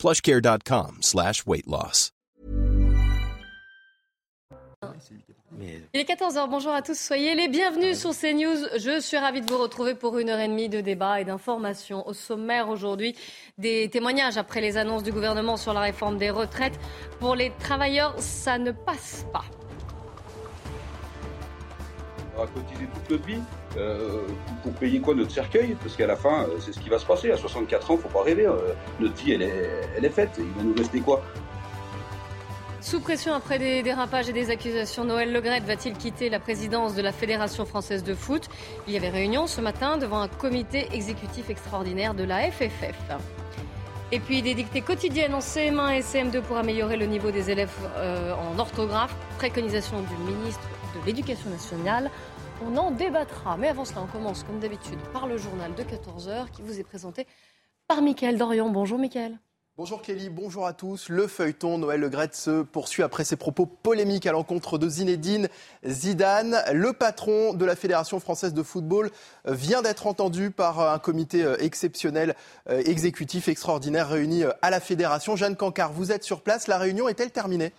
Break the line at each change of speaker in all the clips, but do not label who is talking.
plushcare.com slash weight loss.
Il est 14h, bonjour à tous, soyez les bienvenus sur CNews. Je suis ravie de vous retrouver pour une heure et demie de débat et d'information. Au sommaire aujourd'hui, des témoignages après les annonces du gouvernement sur la réforme des retraites. Pour les travailleurs, ça ne passe pas.
Va cotiser toute notre vie euh, pour payer quoi notre cercueil Parce qu'à la fin, euh, c'est ce qui va se passer. À 64 ans, faut pas rêver. euh, notre vie, elle est, elle est faite. Il va nous rester quoi?
Sous pression après des dérapages et des accusations, Noël Legrette va-t-il quitter la présidence de la Fédération française de foot? Il y avait réunion ce matin devant un comité exécutif extraordinaire de la FFF. Et puis des dictées quotidiennes en CM1 et CM2 pour améliorer le niveau des élèves euh, en orthographe. Préconisation du ministre de l'Éducation nationale. On en débattra. Mais avant cela, on commence comme d'habitude par le journal de 14h qui vous est présenté par Mickaël Dorian. Bonjour Mickaël.
Bonjour Kelly, bonjour à tous. Le feuilleton Noël Legrette se poursuit après ses propos polémiques à l'encontre de Zinedine Zidane. Le patron de la Fédération française de football vient d'être entendu par un comité exceptionnel exécutif extraordinaire réuni à la Fédération. Jeanne Cancard, vous êtes sur place. La réunion est-elle terminée?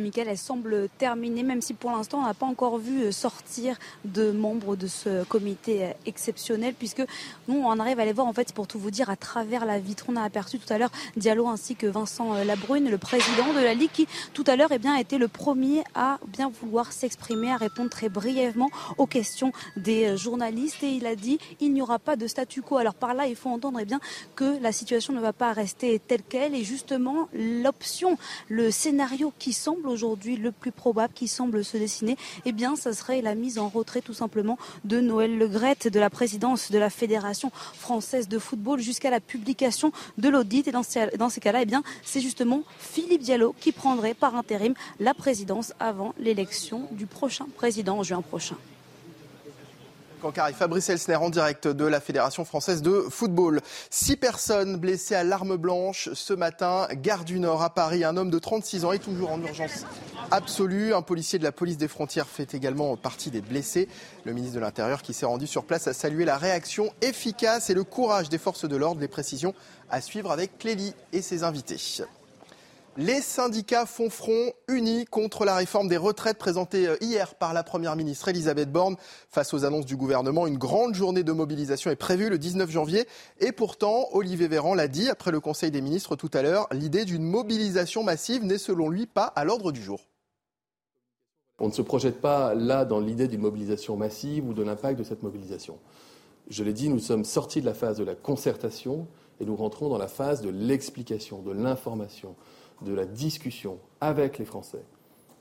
Michael, elle semble terminée, même si pour l'instant on n'a pas encore vu sortir de membres de ce comité exceptionnel, puisque nous on arrive à les voir en fait pour tout vous dire à travers la vitre. On a aperçu tout à l'heure Diallo ainsi que Vincent Labrune, le président de la Ligue, qui tout à l'heure eh bien, a été le premier à bien vouloir s'exprimer, à répondre très brièvement aux questions des journalistes. Et il a dit il n'y aura pas de statu quo. Alors par là, il faut entendre eh bien, que la situation ne va pas rester telle qu'elle. Et justement, l'option, le scénario qui semble aujourd'hui le plus probable qui semble se dessiner, eh bien, ça serait la mise en retrait tout simplement de Noël Legrette de la présidence de la Fédération française de football jusqu'à la publication de l'audit. Et dans ces, cas-là, eh bien, c'est justement Philippe Diallo qui prendrait par intérim la présidence avant l'élection du prochain président en juin prochain.
Cancard et Fabrice Elsner en direct de la Fédération française de football. Six personnes blessées à l'arme blanche ce matin, gare du Nord à Paris. Un homme de 36 ans est toujours en urgence absolue. Un policier de la police des frontières fait également partie des blessés. Le ministre de l'Intérieur qui s'est rendu sur place a salué la réaction efficace et le courage des forces de l'ordre. Les précisions à suivre avec Clélie et ses invités. Les syndicats font front unis contre la réforme des retraites présentée hier par la Première ministre Elisabeth Borne. Face aux annonces du gouvernement, une grande journée de mobilisation est prévue le 19 janvier. Et pourtant, Olivier Véran l'a dit après le Conseil des ministres tout à l'heure, l'idée d'une mobilisation massive n'est selon lui pas à l'ordre du jour.
On ne se projette pas là dans l'idée d'une mobilisation massive ou de l'impact de cette mobilisation. Je l'ai dit, nous sommes sortis de la phase de la concertation et nous rentrons dans la phase de l'explication, de l'information de la discussion avec les Français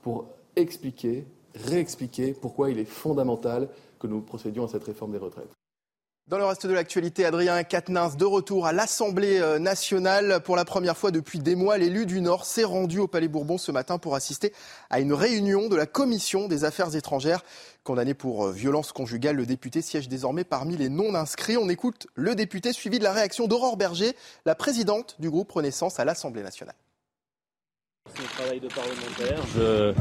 pour expliquer, réexpliquer pourquoi il est fondamental que nous procédions à cette réforme des retraites.
Dans le reste de l'actualité, Adrien Quatennens de retour à l'Assemblée nationale. Pour la première fois depuis des mois, l'élu du Nord s'est rendu au Palais Bourbon ce matin pour assister à une réunion de la Commission des affaires étrangères. Condamné pour violence conjugale, le député siège désormais parmi les non-inscrits. On écoute le député suivi de la réaction d'Aurore Berger, la présidente du groupe Renaissance à l'Assemblée nationale.
Le travail de parlementaire.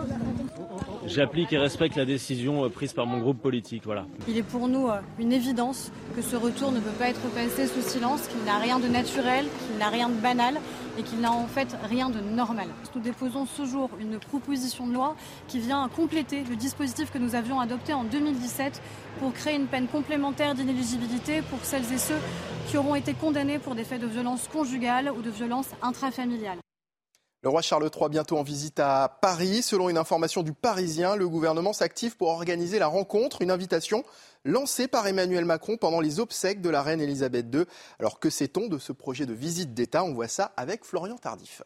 J'applique et respecte la décision prise par mon groupe politique. Voilà.
Il est pour nous une évidence que ce retour ne peut pas être passé sous silence, qu'il n'a rien de naturel, qu'il n'a rien de banal et qu'il n'a en fait rien de normal. Nous déposons ce jour une proposition de loi qui vient compléter le dispositif que nous avions adopté en 2017 pour créer une peine complémentaire d'inéligibilité pour celles et ceux qui auront été condamnés pour des faits de violence conjugale ou de violence intrafamiliale.
Le roi Charles III bientôt en visite à Paris. Selon une information du Parisien, le gouvernement s'active pour organiser la rencontre, une invitation lancée par Emmanuel Macron pendant les obsèques de la reine Elisabeth II. Alors que sait-on de ce projet de visite d'État? On voit ça avec Florian Tardif.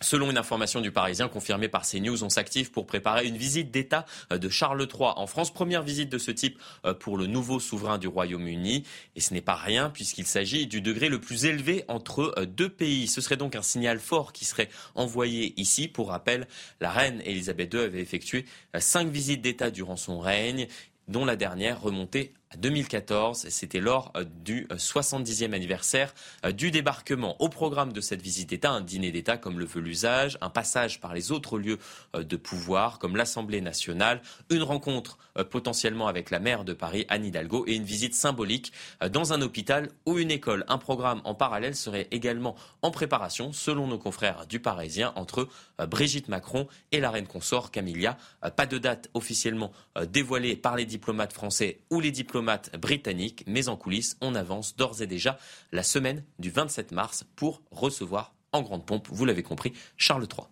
Selon une information du Parisien confirmée par CNews, on s'active pour préparer une visite d'État euh, de Charles III en France. Première visite de ce type euh, pour le nouveau souverain du Royaume-Uni. Et ce n'est pas rien puisqu'il s'agit du degré le plus élevé entre euh, deux pays. Ce serait donc un signal fort qui serait envoyé ici. Pour rappel, la reine Elisabeth II avait effectué cinq visites d'État durant son règne dont la dernière remontait à 2014. C'était lors euh, du 70e euh, anniversaire euh, du débarquement. Au programme de cette visite d'État, un dîner d'État comme le veut l'usage, un passage par les autres lieux de pouvoir comme l'Assemblée nationale, une rencontre potentiellement avec la maire de Paris, Anne Hidalgo, et une visite symbolique dans un hôpital ou une école. Un programme en parallèle serait également en préparation, selon nos confrères du Parisien, entre Brigitte Macron et la reine consort Camilla. Pas de date officiellement dévoilée par les diplomates français ou les diplomates britannique, mais en coulisses, on avance d'ores et déjà la semaine du 27 mars pour recevoir en grande pompe, vous l'avez compris, Charles III.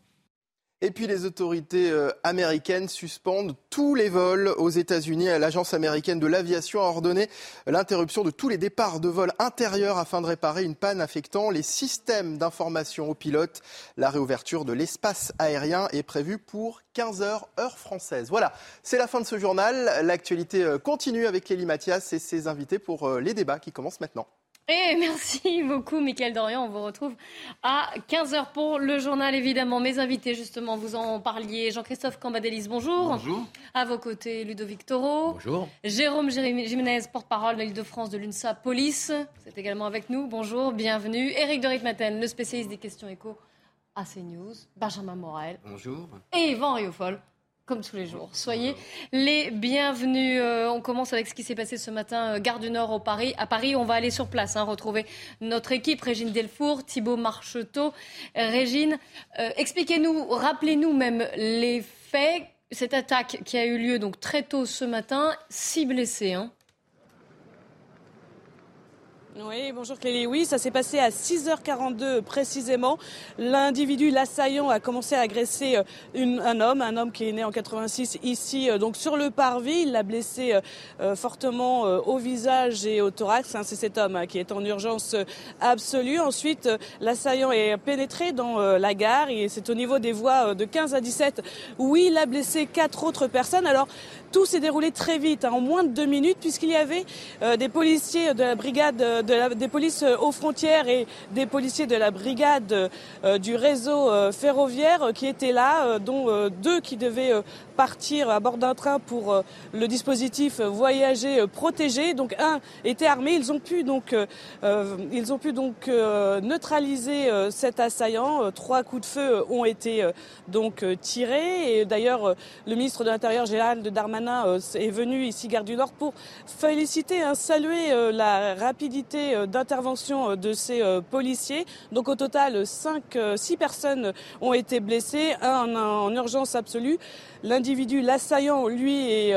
Et puis les autorités euh, américaines suspendent tous les vols aux États-Unis. L'agence américaine de l'aviation a ordonné l'interruption de tous les départs de vols intérieurs afin de réparer une panne affectant les systèmes d'information aux pilotes. La réouverture de l'espace aérien est prévue pour 15 heures heure française. Voilà, c'est la fin de ce journal. L'actualité euh, continue avec Kelly Mathias et ses invités pour euh, les débats qui commencent maintenant.
Et merci beaucoup, Mickaël Dorian. On vous retrouve à 15h pour le journal, évidemment. Mes invités, justement, vous en parliez. Jean-Christophe Cambadélis, bonjour.
Bonjour.
À vos côtés, Ludovic Toro.
Bonjour.
Jérôme Jiménez, porte-parole de l'Île-de-France de l'UNSA Police. C'est également avec nous. Bonjour, bienvenue. Éric de Ritmaten, le spécialiste des questions écho à CNews. Benjamin Morel.
Bonjour.
Et Yvan Riofol comme tous les jours. Soyez les bienvenus. Euh, on commence avec ce qui s'est passé ce matin, euh, Gare du Nord au Paris. À Paris, on va aller sur place, hein, retrouver notre équipe, Régine Delfour, Thibault Marcheteau. Euh, Régine, expliquez-nous, rappelez-nous même les faits. Cette attaque qui a eu lieu donc très tôt ce matin, six blessés. Hein.
Oui, bonjour Kelly. Oui, ça s'est passé à 6h42 précisément. L'individu, l'assaillant, a commencé à agresser euh, un homme, un homme qui est né en 86 ici, euh, donc sur le parvis. Il l'a blessé euh, fortement au visage et au thorax. Hein. C'est cet homme hein, qui est en urgence absolue. Ensuite, l'assaillant est pénétré dans la gare et c'est au niveau des voies de 15 à 17 où il a blessé quatre autres personnes. Alors, tout s'est déroulé très vite, hein, en moins de deux minutes, puisqu'il y avait des policiers de la brigade des polices euh, aux frontières et des policiers de la brigade euh, du réseau euh, ferroviaire qui étaient là, dont deux qui devaient partir à bord d'un train pour le dispositif voyager protégé. Donc un était armé, ils ont pu donc ils ont pu donc neutraliser cet assaillant. Trois coups de feu ont été donc tirés et d'ailleurs le ministre de l'Intérieur Gérald Darmanin est venu ici Gare du Nord pour féliciter, hein, saluer la rapidité euh, d'intervention euh, de ces euh, policiers. Donc au total, 5, 6 personnes ont été blessées, un en, urgence absolue. L'individu, l'assaillant, lui,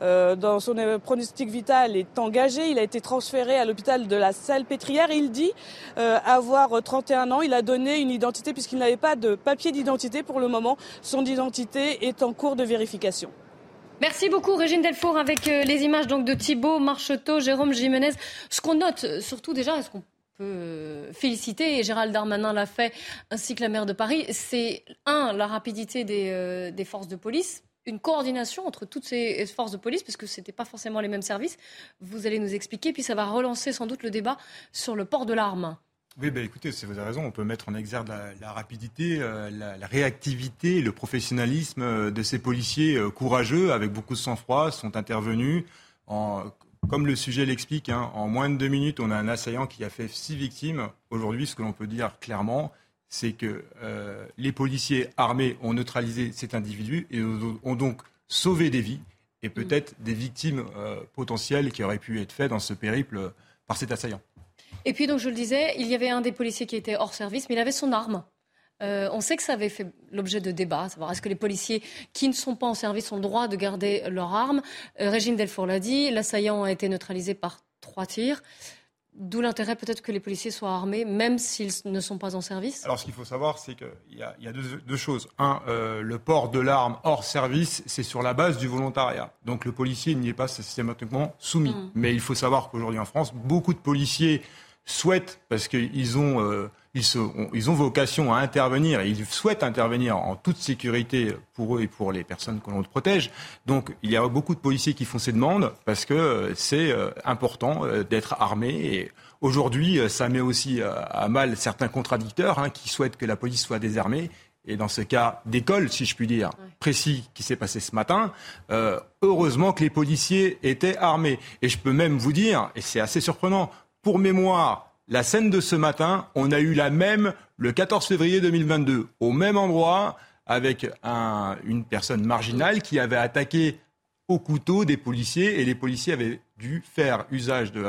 dans son pronostic vital est engagé. Il a été transféré à l'hôpital de la Salpêtrière. Il dit avoir 31 ans. Il a donné une identité puisqu'il n'avait pas de papier d'identité pour le moment. Son identité est en cours de vérification.
Merci beaucoup Régine Delfour avec euh, les images donc de Thibault Marcheteau, Jérôme Jiménez. Ce qu'on note euh, surtout déjà, est-ce qu'on peut euh, féliciter, et Gérald Darmanin l'a fait, ainsi que la maire de Paris, c'est un, la rapidité des, forces de police, une coordination entre toutes ces forces de police, parce que ce n'étaient pas forcément les mêmes services. Vous allez nous expliquer, puis ça va relancer sans doute le débat sur le port de l'arme.
Oui, ben écoutez, vous avez raison. On peut mettre en exergue la, rapidité, euh, la, réactivité, le professionnalisme euh, de ces policiers euh, courageux, avec beaucoup de sang-froid, sont intervenus. En, comme le sujet l'explique, hein, en moins de deux minutes, on a un assaillant qui a fait six victimes. Aujourd'hui, ce que l'on peut dire clairement, c'est que les policiers armés ont neutralisé cet individu et ont donc sauvé des vies et peut-être des victimes potentielles qui auraient pu être faites dans ce périple par cet assaillant.
Et puis, donc, je le disais, il y avait un des policiers qui était hors service, mais il avait son arme. Euh, on sait que ça avait fait l'objet de débats, savoir est-ce que les policiers qui ne sont pas en service ont le droit de garder leur arme? Euh, Régine Delfour l'a dit, l'assaillant a été neutralisé par trois tirs. D'où l'intérêt peut-être que les policiers soient armés, même s'ils ne sont pas en service
Alors ce qu'il faut savoir, c'est qu'il y a, y a deux, choses. Un, euh, le port de l'arme hors service, c'est sur la base du volontariat. Donc le policier n'y est pas systématiquement soumis. Mm. Mais il faut savoir qu'aujourd'hui en France, beaucoup de policiers souhaitent, parce qu'ils ont euh, ils, ils, ont vocation à intervenir et ils souhaitent intervenir en toute sécurité pour eux et pour les personnes que l'on protège. Donc il y a beaucoup de policiers qui font ces demandes parce que euh, c'est euh, important euh, d'être armé. Et aujourd'hui, ça met aussi à mal certains contradicteurs hein, qui souhaitent que la police soit désarmée. Et dans ce cas d'école, si je puis dire, précis qui s'est passé ce matin, heureusement que les policiers étaient armés. Et je peux même vous dire, et c'est assez surprenant, pour mémoire, la scène de ce matin, on a eu la même le 14 février 2022, au même endroit, avec une personne marginale qui avait attaqué au couteau des policiers et les policiers avaient dû faire usage de,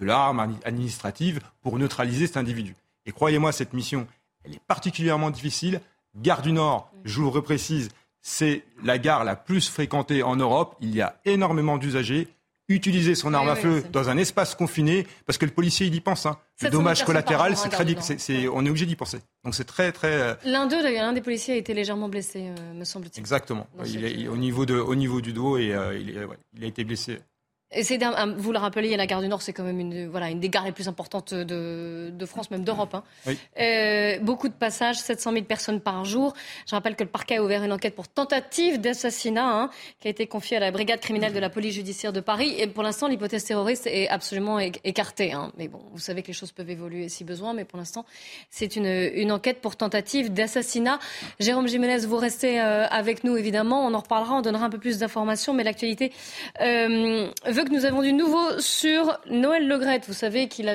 l'arme administrative pour neutraliser cet individu. Et croyez-moi, cette mission, elle est particulièrement difficile. Gare du Nord, je vous reprécise, c'est la gare la plus fréquentée en Europe. Il y a énormément d'usagers utiliser son arme à feu dans un espace confiné, parce que le policier, il y pense. Hein. Le dommage collatéral, c'est très, c'est, on est obligé d'y penser. Donc c'est très, très. Euh,
l'un d'eux, l'un des policiers a été légèrement blessé, euh, me semble-t-il.
Exactement. Il au niveau de, au niveau du dos et euh, il, il a été blessé
vous le rappeliez, la gare du Nord, c'est quand même une, voilà, une des gares les plus importantes de, de France, même d'Europe. Hein. Euh, beaucoup de passages, 700 000 personnes par jour. Je rappelle que le parquet a ouvert une enquête pour tentative d'assassinat hein, qui a été confiée à la brigade criminelle de la police judiciaire de Paris. Et pour l'instant, l'hypothèse terroriste est absolument écartée. Hein. Mais bon, vous savez que les choses peuvent évoluer si besoin. Mais pour l'instant, c'est une, une, enquête pour tentative d'assassinat. Jérôme Jiménez, vous restez euh, avec nous, évidemment. On en reparlera, on donnera un peu plus d'informations. Mais l'actualité euh, veut que nous avons du nouveau sur Noël Legrette. Vous savez qu'il y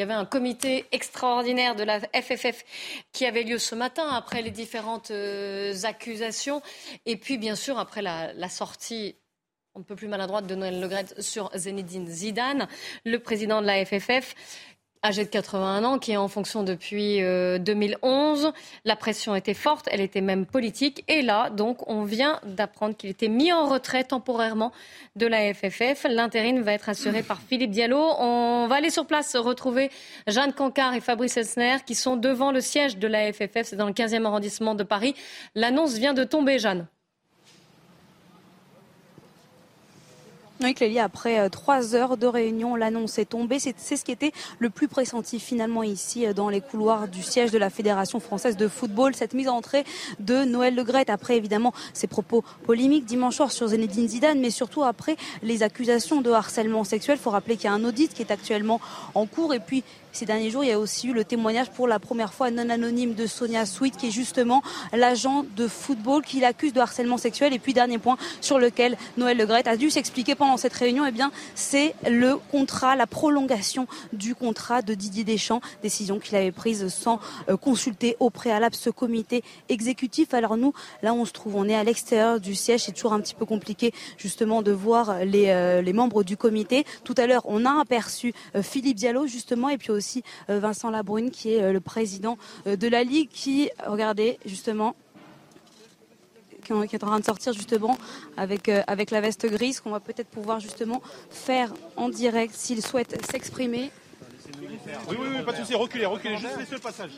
avait un comité extraordinaire de la FFF qui avait lieu ce matin après les différentes euh, accusations. Et puis, bien sûr, après la, la sortie on ne peut plus maladroite de Noël Legrette sur Zinedine Zidane, le président de la FFF âgé de 81 ans, qui est en fonction depuis 2011. Euh, la pression était forte, elle était même politique. Et là, donc, on vient d'apprendre qu'il était mis en retrait temporairement de la FFF. L'intérim va être assuré par Philippe Diallo. On va aller sur place retrouver Jeanne Cancard et Fabrice Elsner, qui sont devant le siège de la FFF. C'est dans le 15e arrondissement de Paris. L'annonce vient de tomber, Jeanne.
Oui, Clélie, après euh, trois heures de réunion, l'annonce est tombée. C'est ce qui était le plus pressenti finalement ici euh, dans les couloirs du siège de la Fédération française de football. Cette mise en entrée de Noël Le après évidemment ses propos polémiques dimanche soir sur Zinedine Zidane, mais surtout après les accusations de harcèlement sexuel. Il faut rappeler qu'il y a un audit qui est actuellement en cours et puis ces derniers jours, il y a aussi eu le témoignage pour la première fois non anonyme de Sonia Sweet, qui est justement l'agent de football qui l'accuse de harcèlement sexuel. Et puis, dernier point sur lequel Noël Legret a dû s'expliquer pendant cette réunion, eh bien, c'est le contrat, la prolongation du contrat de Didier Deschamps, décision qu'il avait prise sans euh, consulter au préalable ce comité exécutif. Alors nous, là, on se trouve, on est à l'extérieur du siège. C'est toujours un petit peu compliqué, justement, de voir les, euh, membres du comité. Tout à l'heure, on a aperçu euh, Philippe Diallo, justement, et puis aussi euh, Vincent Labrune, qui est euh, le président euh, de la Ligue, qui, regardez, justement, qui est en train de sortir justement avec, avec la veste grise, qu'on va peut-être pouvoir justement faire en direct s'il souhaite s'exprimer.
Oui, oui, oui, pas de souci, reculez, reculez, juste laissez le passage.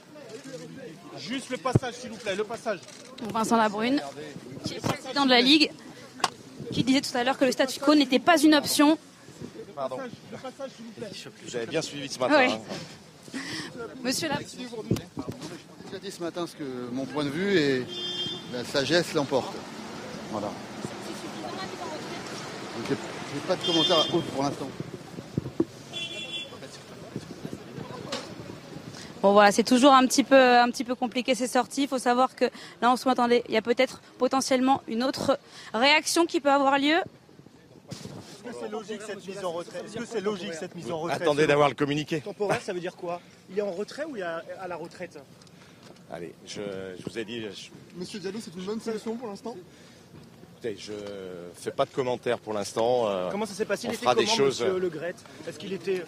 Juste le passage, s'il vous plaît, le passage.
Vincent Labrune, qui est président de la Ligue, qui disait tout à l'heure que le statu quo n'était pas une option
Pardon. Vous avez bien suivi ce matin.
Hein. Monsieur là.
J'ai dit ce matin ce que mon point de vue et la sagesse l'emporte. Voilà. J'ai pas de commentaire autre pour l'instant.
Bon voilà, c'est toujours un petit peu un petit peu compliqué ces sorties. Il faut savoir que là en ce moment, il y a peut-être potentiellement une autre réaction qui peut avoir lieu.
Est-ce que c'est logique cette mise en retrait Est-ce que c'est logique cette mise en retrait
Attendez d'avoir le communiqué.
Temporaire, ça veut dire quoi Il est en retrait ou il est à la retraite
Allez, je, vous ai dit.
Monsieur Diallo, c'est une bonne solution pour l'instant
Écoutez, je fais pas de commentaires pour l'instant.
Euh, comment ça s'est passé Il était comment, des choses... Monsieur Le Gret Est-ce qu'il était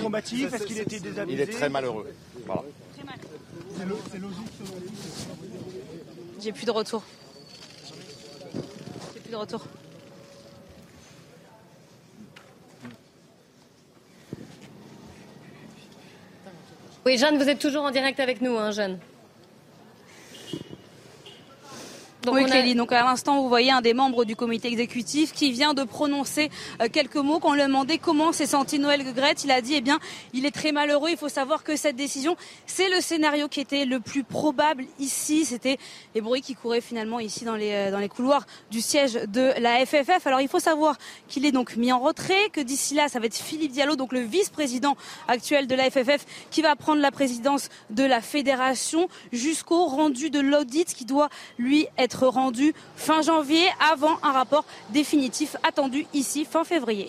combatif Est-ce qu'il était désabusé
Il est très malheureux. Voilà.
Très mal. C'est logique. J'ai plus de retour. J'ai plus de retour.
Oui, Jeanne, vous êtes toujours en direct avec nous, hein, Jeanne
Donc oui, Kelly. Donc à l'instant, vous voyez un des membres du comité exécutif qui vient de prononcer euh, quelques mots. Quand on lui a demandé comment s'est senti Noël Legrette, il a dit, eh bien, il est très malheureux. Il faut savoir que cette décision, c'est le scénario qui était le plus probable ici. C'était les bruits qui couraient finalement ici dans les, euh, dans les couloirs du siège de la FFF. Alors il faut savoir qu'il est donc mis en retrait, que d'ici là, ça va être Philippe Diallo, donc le vice-président actuel de la FFF, qui va prendre la présidence de la fédération jusqu'au rendu de l'audit qui doit lui être être rendu fin janvier avant un rapport définitif attendu ici fin février.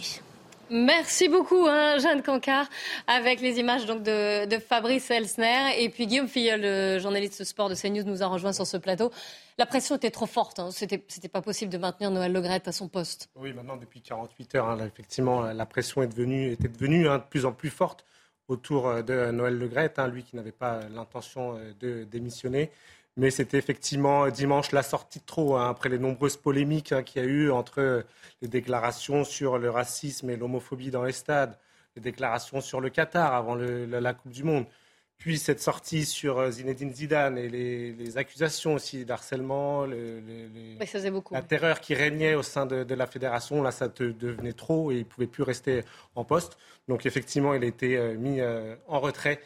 Merci beaucoup, hein, Jeanne Cancard, avec les images donc de, Fabrice Elsner. Et puis Guillaume Filleul, le journaliste sport de CNews, nous a rejoint sur ce plateau. La pression était trop forte. Hein. C'était, c'était pas possible de maintenir Noël Legrette à son poste.
Oui, maintenant, depuis 48 heures, hein, effectivement, la pression est devenue, était devenue de plus en plus forte autour euh, de Noël Legrette, lui qui n'avait pas l'intention euh, de démissionner. Mais c'était effectivement dimanche la sortie de trop, hein, après les nombreuses polémiques hein, qu'il y a eu entre les déclarations sur le racisme et l'homophobie dans les stades, les déclarations sur le Qatar avant la Coupe du Monde, puis cette sortie sur euh, Zinedine Zidane et les, accusations aussi d'harcèlement, la terreur qui régnait au sein de, la fédération, là ça devenait trop et il ne pouvait plus rester en poste. Donc effectivement, il a été euh, mis euh, en retrait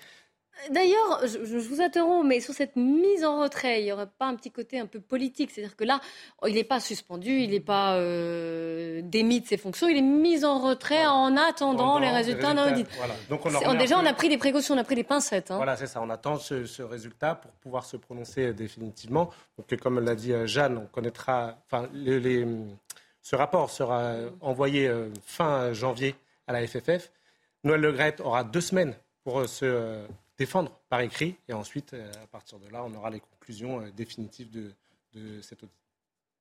D'ailleurs, je, vous interromps, mais sur cette mise en retrait, il n'y aurait pas un petit côté un peu politique? C'est-à-dire que là, il n'est pas suspendu, il n'est pas euh, démis de ses fonctions, il est mis en retrait en attendant les résultats d'un audit. déjà, on a pris des précautions, on a pris des pincettes. Hein.
Voilà, c'est ça. On attend ce, résultat pour pouvoir se prononcer définitivement. Donc, comme l'a dit euh, Jeanne, on connaîtra. Enfin, ce rapport sera envoyé euh, fin janvier à la FFF. Noël Legrette aura deux semaines pour se défendre par écrit. Et ensuite, euh, à partir de là, on aura les conclusions euh, définitives de, de cet audit.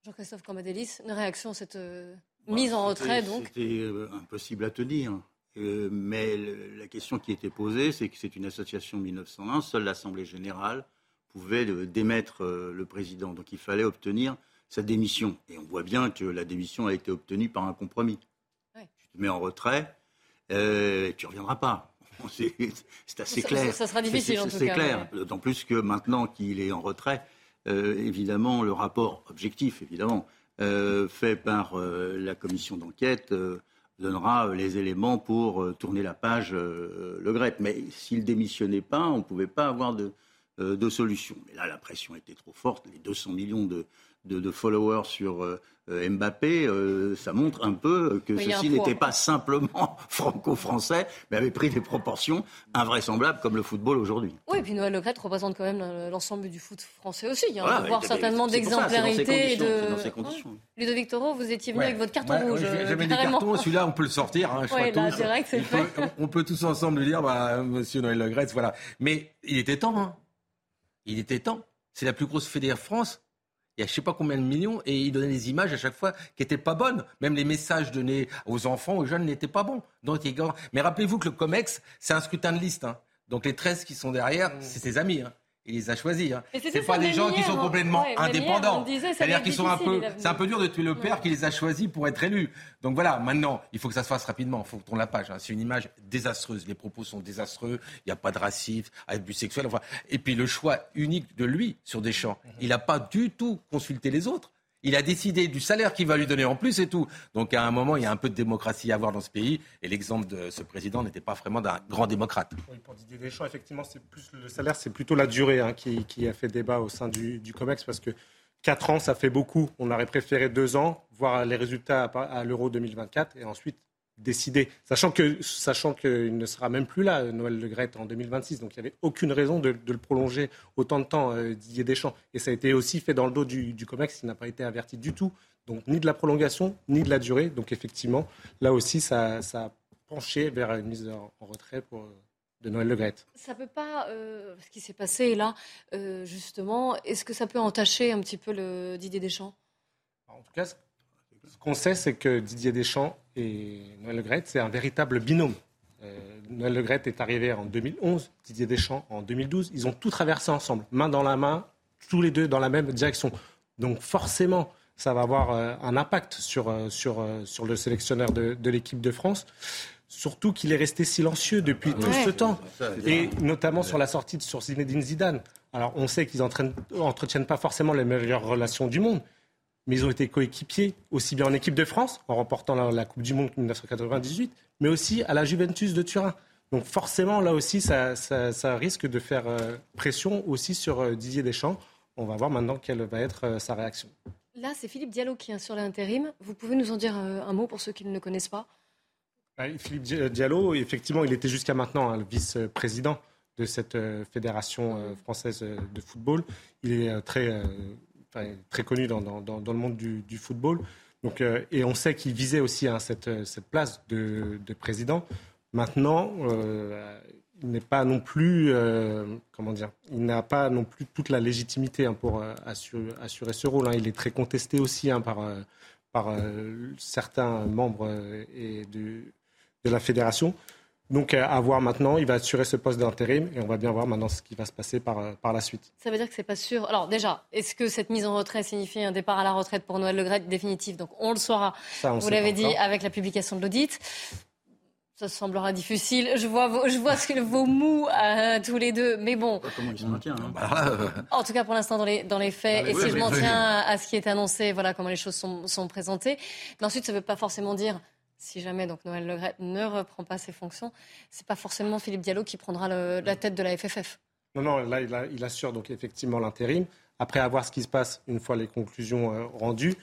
Jean-Christophe Cambadélis, une réaction à cette euh, mise en retrait donc
C'était impossible à tenir. mais la question qui était posée, c'est que c'est une association de 1901. Seule l'Assemblée générale pouvait démettre le président. Donc il fallait obtenir sa démission. Et on voit bien que la démission a été obtenue par un compromis. Tu te mets en retrait, et tu ne reviendras pas. C'est assez clair.
Ça, sera difficile en tout
cas. C'est clair. D'autant plus que maintenant qu'il est en retrait, euh, évidemment, le rapport objectif, évidemment, euh, fait par euh, la commission d'enquête donnera les éléments pour tourner la page Le Gret. Mais s'il démissionnait pas, on ne pouvait pas avoir de, de solution. Mais là, la pression était trop forte. Les 200 millions de, de, followers sur euh, Mbappé, euh, ça montre un peu que ceci n'était pas simplement franco-français, mais avait pris des proportions invraisemblables comme le football aujourd'hui.
Oui, et puis Noël Le représente quand même l'ensemble du foot français aussi. Il y a voir certainement d'exemplarité. De... Ludovic Toro, vous étiez venu avec votre carton rouge.
J'avais des cartons, celui-là on peut le sortir. Hein, je
ouais, là, direct, on,
peut, on, peut, tous ensemble dire, bah, monsieur Noël Le voilà. Mais il était temps, hein. Il était temps. C'est la plus grosse fédération France il y a je sais pas combien de millions et il donnait des images à chaque fois qui étaient pas bonnes. Même les messages donnés aux enfants, aux jeunes n'étaient pas bons. Donc, mais rappelez-vous que le COMEX, c'est un scrutin de liste. Hein. Donc les 13 qui sont derrière, c'est ses amis. Hein il les a choisis. Hein. C'est pas des gens qui sont complètement indépendants. C'est-à-dire qu'ils sont un peu. C'est un peu dur de tuer le père qui les a choisis pour être élu. Donc voilà, maintenant, il faut que ça se fasse rapidement. Il faut tourner la page. Hein. C'est une image désastreuse. Les propos sont désastreux. Il n'y a pas de racisme, abus sexuel. Enfin, et puis le choix unique de lui sur des champs. Il n'a pas du tout consulté les autres. Il a décidé du salaire qu'il va lui donner en plus et tout. Donc à un moment, il y a un peu de démocratie à avoir dans ce pays. Et l'exemple de ce président n'était pas vraiment d'un grand démocrate.
Pour Didier Deschamps, effectivement, c'est plus le salaire, c'est plutôt la durée hein, qui, a fait débat au sein du, du COMEX parce que 4 ans, ça fait beaucoup. On aurait préféré 2 ans, voir les résultats à l'Euro 2024 et ensuite décidé, sachant que sachant qu'il ne sera même plus là, Noël Le Gret, en 2026. Donc il n'y avait aucune raison de, le prolonger autant de temps, euh, Didier Deschamps. Et ça a été aussi fait dans le dos du, COMEX, qui n'a pas été averti du tout. Donc ni de la prolongation, ni de la durée. Donc effectivement, là aussi, ça, a penché vers une mise en, retrait pour, de Noël Le Gret.
Ça peut pas, euh, ce qui s'est passé là, euh, justement, est-ce que ça peut entacher un petit peu le Didier Deschamps?
En tout cas, ce qu'on sait, c'est que Didier Deschamps et Noël Le c'est un véritable binôme. Euh, Noël Le est arrivé en 2011, Didier Deschamps en 2012. Ils ont tout traversé ensemble, main dans la main, tous les deux dans la même direction. Donc forcément, ça va avoir euh, un impact sur, euh, sur, sur le sélectionneur de, de l'équipe de France. Surtout qu'il est resté silencieux depuis tout ce temps. Et notamment sur la sortie de sur Zinedine Zidane. Alors, on sait qu'ils n'entretiennent pas forcément les meilleures relations du monde, mais ils ont été coéquipiers aussi bien en équipe de France, en remportant la, Coupe du Monde 1998, mais aussi à la Juventus de Turin. Donc forcément, là aussi, ça, risque de faire euh, pression aussi sur euh, Didier Deschamps. On va voir maintenant quelle va être euh, sa réaction.
Là, c'est Philippe Diallo qui est sur l'intérim. Vous pouvez nous en dire un mot pour ceux qui ne le connaissent pas?
Philippe Diallo, effectivement, il était jusqu'à maintenant hein, le vice-président de cette fédération française de football. Il est très très connu dans, le monde du, football. Donc, euh, et on sait qu'il visait aussi hein, cette, cette, place de, président. Maintenant, euh, il n'est pas non plus, euh, comment dire, il n'a pas non plus toute la légitimité hein, pour assurer, assurer, ce rôle. Hein. Il est très contesté aussi par, par certains membres et de, de la fédération. Donc à voir maintenant, il va assurer ce poste d'intérim et on va bien voir maintenant ce qui va se passer par, euh, par la suite.
Ça veut dire que c'est pas sûr. Alors déjà, est-ce que cette mise en retrait signifie un départ à la retraite pour Noël Le définitif? Donc on le saura, vous l'avez dit, avec la publication de l'audit. Ça semblera difficile. Je vois vos, je vois vos mous à tous les deux, mais bon.
Comment il se maintient hein.
bah, En tout cas, pour l'instant, dans les, dans les faits, ah, et si je m'en tiens à ce qui est annoncé, voilà comment les choses sont, sont présentées. Mais ensuite, ça ne veut pas forcément dire si jamais donc Noël Legret ne reprend pas ses fonctions, c'est pas forcément Philippe Diallo qui prendra la tête de la FFF.
Non, non, là, il, assure donc effectivement l'intérim. Après, avoir ce qui se passe une fois les conclusions euh, rendues.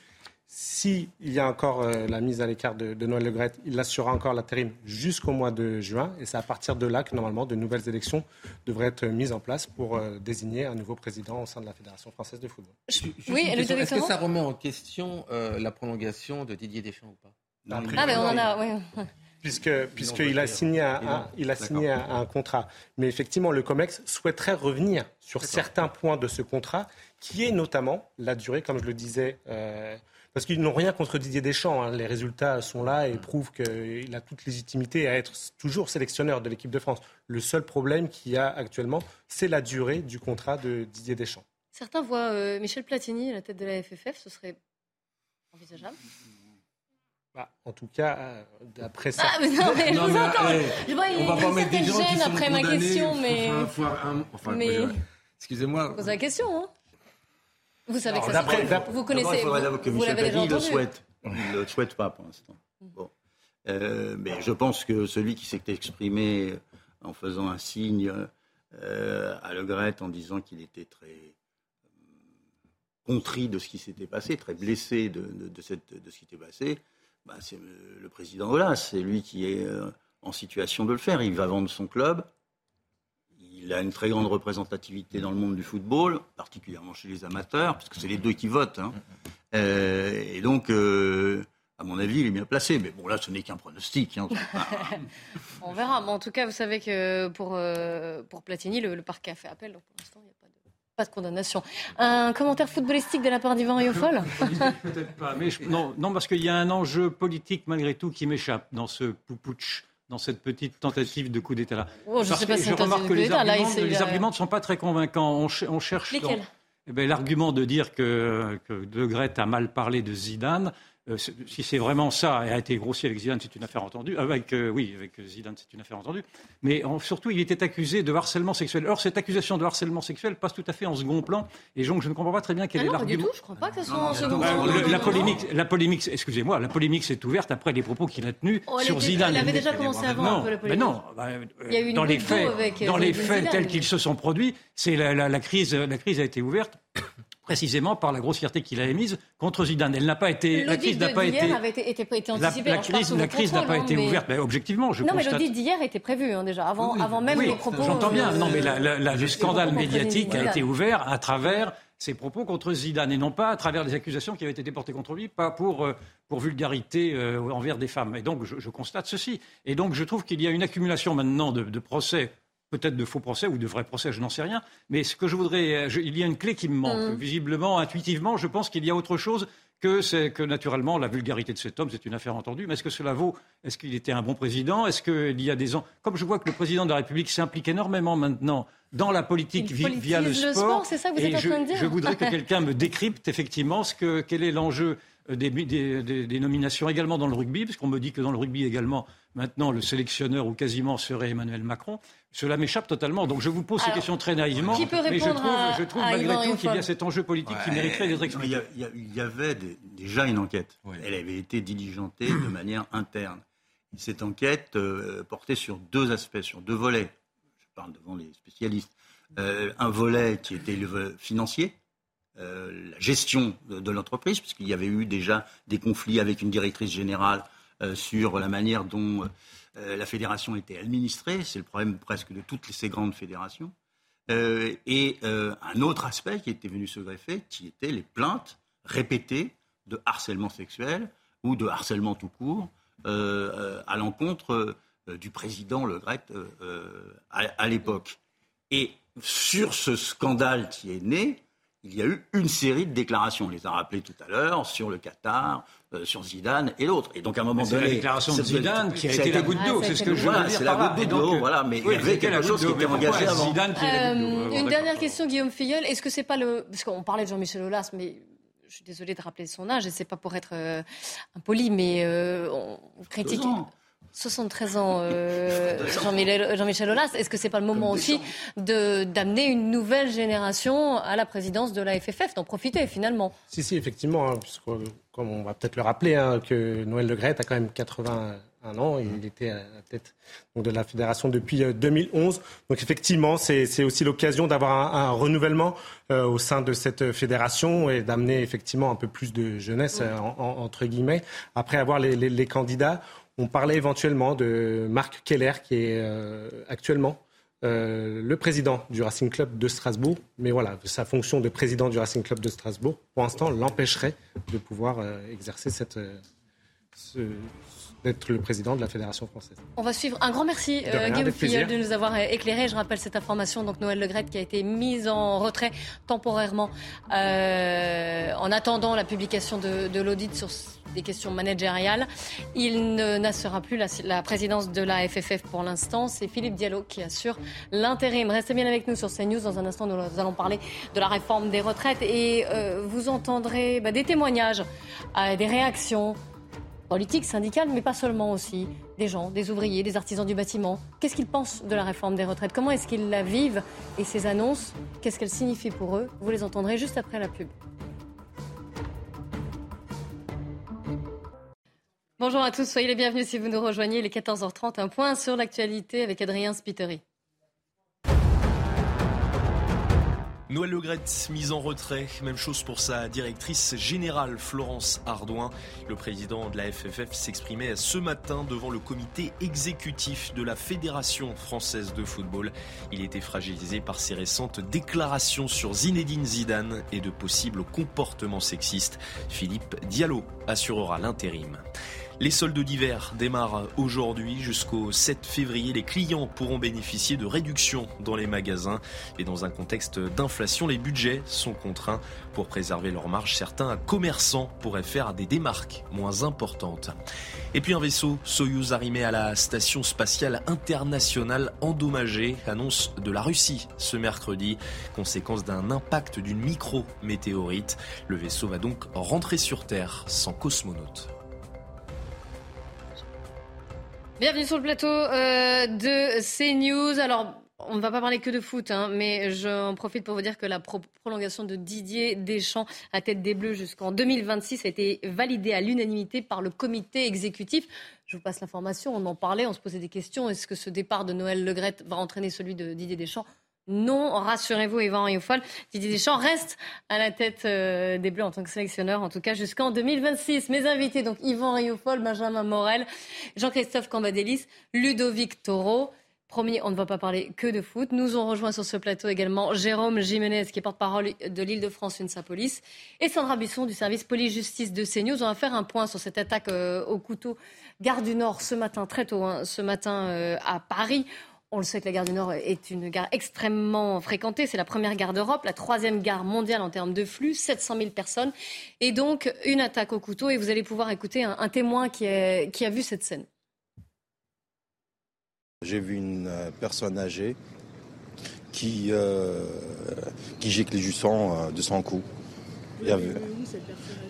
S'il y a encore euh, la mise à l'écart de, Noël Legret, il assurera encore l'intérim jusqu'au mois de juin. Et c'est à partir de là que, normalement, de nouvelles élections devraient être mises en place pour euh, désigner un nouveau président au sein de la Fédération française de football.
oui, Est-ce que ça remet en question la prolongation de Didier Deschamps ou pas?
Ah, mais on en a, oui.
Puisque, puisqu'il a signé, un, il a signé un, contrat. Mais effectivement, le COMEX souhaiterait revenir sur certains points de ce contrat, qui est notamment la durée, comme je le disais. Euh, parce qu'ils n'ont rien contre Didier Deschamps. Hein. Les résultats sont là et prouvent qu'il a toute légitimité à être toujours sélectionneur de l'équipe de France. Le seul problème qu'il y a actuellement, c'est la durée du contrat de Didier Deschamps.
Certains voient euh, Michel Platini à la tête de la FFF. Ce serait envisageable?
Bah, en tout cas, d'après ça.
Ah, mais non, mais je vous entends. je vois, on va pas mettre des gens qui sont après ma question, mais.
Enfin, mais... Excusez-moi.
Posez la question, hein. Vous savez que ça se Vous connaissez. Il
faudrait que Michel Platini le souhaite. Il ne le souhaite pas pour l'instant. Bon. Euh, mais je pense que celui qui s'est exprimé en faisant un signe euh, à Le Gret en disant qu'il était très euh, contrit de ce qui s'était passé, très blessé de, de, de, cette, de ce qui s'était passé, bah, c'est le président Olas, c'est lui qui est euh, en situation de le faire. Il va vendre son club. Il a une très grande représentativité dans le monde du football, particulièrement chez les amateurs, puisque c'est les deux qui votent. Hein. Euh, et donc, euh, à mon avis, il est bien placé. Mais bon, là, ce n'est qu'un pronostic. Hein.
On verra. Mais en tout cas, vous savez que pour, pour Platini, le, parquet a fait appel. Donc pour l'instant, il pas de condamnation. Un commentaire footballistique de la part d'Ivan Riofol?
Peut-être pas, mais non, non, parce qu'il y a un enjeu politique malgré tout qui m'échappe dans ce poupouch dans cette petite tentative de coup d'État-là.
Oh, je, sais pas
je remarque que les, arguments, les arguments, ne sont pas très convaincants. On, on cherche...
Lesquels?
Eh ben, L'argument de dire que, que De Grette a mal parlé de Zidane, euh, si c'est vraiment ça, et a été grossier avec Zidane, c'est une affaire entendue. Avec, euh, oui, avec Zidane, c'est une affaire entendue. Mais surtout, il était accusé de harcèlement sexuel. Or, cette accusation de harcèlement sexuel passe tout à fait en second plan. Et donc, je ne comprends pas très bien quel
ah
est l'argument.
Je ne crois pas que ce soit en second plan. la
polémique, la polémique, excusez-moi, la polémique s'est ouverte après les propos qu'il a tenus oh, sur Zidane.
Elle avait déjà commencé avant.
Non,
la
mais non. Bah, dans les faits, dans les faits tels qu'ils se sont produits, c'est la, crise, la crise a été ouverte précisément par la grossièreté qu'il a émise contre Zidane. Elle n'a pas été.
La crise n'a pas été.
La, crise, la crise n'a pas été ouverte. Mais objectivement, je
non,
constate.
mais l'audit d'hier était prévu hein, déjà avant, avant même les propos.
J'entends bien. Non, mais le scandale médiatique a été ouvert à travers ses propos contre Zidane et non pas à travers les accusations qui avaient été portées contre lui, pas pour, euh, pour vulgarité euh, envers des femmes. Et donc, je, constate ceci. Et donc, je trouve qu'il y a une accumulation maintenant de, de procès peut-être de faux procès ou de vrais procès, je n'en sais rien. Mais ce que je voudrais, il y a une clé qui me manque. Mm. Visiblement, intuitivement, je pense qu'il y a autre chose que c'est que naturellement la vulgarité de cet homme, c'est une affaire entendue. Mais est-ce que cela vaut Est-ce qu'il était un bon président? Est-ce qu'il y a des ans Comme je vois que le président de la République s'implique énormément maintenant dans la politique via le sport,
c'est ça que vous êtes en train de dire?
je voudrais que quelqu'un me décrypte effectivement ce que quel est l'enjeu des, nominations également dans le rugby, parce qu'on me dit que dans le rugby également, maintenant, le sélectionneur ou quasiment serait Emmanuel Macron. Cela m'échappe totalement. Donc je vous pose ces questions très naïvement.
Qui peut mais je
trouve, je trouve malgré tout qu'il y a cet enjeu politique qui mériterait d'être expliqué.
Il y, avait déjà une enquête. Elle avait été diligentée de manière interne. Cette enquête euh, portait sur deux aspects, sur deux volets. Je parle devant les spécialistes. Euh, un volet qui était le volet financier, euh, la gestion de, l'entreprise, puisqu'il y avait eu déjà des conflits avec une directrice générale euh, sur la manière dont la fédération était administrée. C'est le problème presque de toutes ces grandes fédérations. et un autre aspect qui était venu se greffer, qui était les plaintes répétées de harcèlement sexuel ou de harcèlement tout court à l'encontre du président Le Gret à l'époque. Et sur ce scandale qui est né, il y a eu une série de déclarations. On les a rappelées tout à l'heure sur le Qatar, euh, sur Zidane et l'autre. Et donc à un moment donné,
la déclaration de Zidane qui a été la goutte d'eau, c'est ce que je veux dire.
C'est la goutte d'eau, voilà. Mais il y avait quelque chose qui était engagé avant.
Euh, une dernière question, Guillaume Filleul. Est-ce que c'est pas le parce qu'on parlait de Jean-Michel Aulas, mais je suis désolée de rappeler son âge, et c'est pas pour être euh, impoli, mais on critique. 73 ans, euh, Jean-Michel Aulas. Est-ce que c'est pas le moment aussi d'amener une nouvelle génération à la présidence de la FFF, d'en profiter finalement?
Si, si, effectivement, hein, comme on va peut-être le rappeler, hein, que Noël Le Gret a quand même 81 ans. Il était à la tête de la fédération depuis 2011. Euh, donc effectivement, c'est aussi l'occasion d'avoir un, renouvellement euh, au sein de cette fédération et d'amener effectivement un peu plus de jeunesse, entre guillemets. Après avoir les candidats, on parlait éventuellement de Marc Keller, qui est euh, actuellement euh, le président du Racing Club de Strasbourg. Mais voilà, sa fonction de président du Racing Club de Strasbourg, pour l'instant, l'empêcherait de pouvoir euh, exercer cette, d'être le président de la Fédération française.
On va suivre. Un grand merci, euh, Guillaume Filleul, de nous avoir éclairé. Je rappelle cette information. Donc, Noël Legrette qui a été mise en retrait temporairement euh, en attendant la publication de, l'audit sur des questions managériales. Il n'assurera plus la, présidence de la FFF pour l'instant. C'est Philippe Diallo qui assure l'intérim. Restez bien avec nous sur CNews. Dans un instant, nous allons parler de la réforme des retraites et euh, vous entendrez bah, des témoignages, des réactions politique, syndicale, mais pas seulement aussi, des gens, des ouvriers, des artisans du bâtiment. Qu'est-ce qu'ils pensent de la réforme des retraites? Comment est-ce qu'ils la vivent? Et ces annonces, qu'est-ce qu'elles signifient pour eux? Vous les entendrez juste après la pub. Bonjour à tous, soyez les bienvenus si vous nous rejoignez. Les 14h30, un point sur l'actualité avec Adrien Spiteri.
Noël Legret, mise en retrait. Même chose pour sa directrice générale, Florence Ardouin. Le président de la FFF s'exprimait ce matin devant le comité exécutif de la Fédération française de football. Il était fragilisé par ses récentes déclarations sur Zinedine Zidane et de possibles comportements sexistes. Philippe Diallo assurera l'intérim. Les soldes d'hiver démarrent aujourd'hui jusqu'au 7 février. Les clients pourront bénéficier de réductions dans les magasins. Et dans un contexte d'inflation, les budgets sont contraints. Pour préserver leur marge, certains commerçants pourraient faire des démarques moins importantes. Et puis un vaisseau Soyuz arrimé à la station spatiale internationale endommagé, annonce de la Russie ce mercredi, conséquence d'un impact d'une micro-météorite. Le vaisseau va donc rentrer sur Terre sans cosmonaute.
Bienvenue sur le plateau euh, de CNews. Alors, on ne va pas parler que de foot, hein, mais j'en profite pour vous dire que la prolongation de Didier Deschamps à tête des Bleus jusqu'en 2026 a été validée à l'unanimité par le comité exécutif. Je vous passe l'information, on en parlait, on se posait des questions. Est-ce que ce départ de Noël Legrette va entraîner celui de Didier Deschamps non, rassurez-vous, Yvan Rioufol, Didier Deschamps reste à la tête euh, des Bleus en tant que sélectionneur, en tout cas jusqu'en 2026. Mes invités, donc Yvan Rioufol, Benjamin Morel, Jean-Christophe Cambadélis, Ludovic Toro. Promis, on ne va pas parler que de foot. Nous ont rejoint sur ce plateau également Jérôme Jiménez, qui est porte-parole de l'Île-de-France UNSA-Police, et Sandra Bisson du service police-justice de CNews. On va faire un point sur cette attaque euh, au couteau Gare du Nord ce matin, très tôt, hein, ce matin euh, à Paris. On le sait que la gare du Nord est une gare extrêmement fréquentée. C'est la première gare d'Europe, la troisième gare mondiale en termes de flux, 700 000 personnes. Et donc, une attaque au couteau. Et vous allez pouvoir écouter un, témoin qui, a vu cette scène.
J'ai vu une euh, personne âgée qui, euh, qui giclait du sang euh, de son cou. Il y avait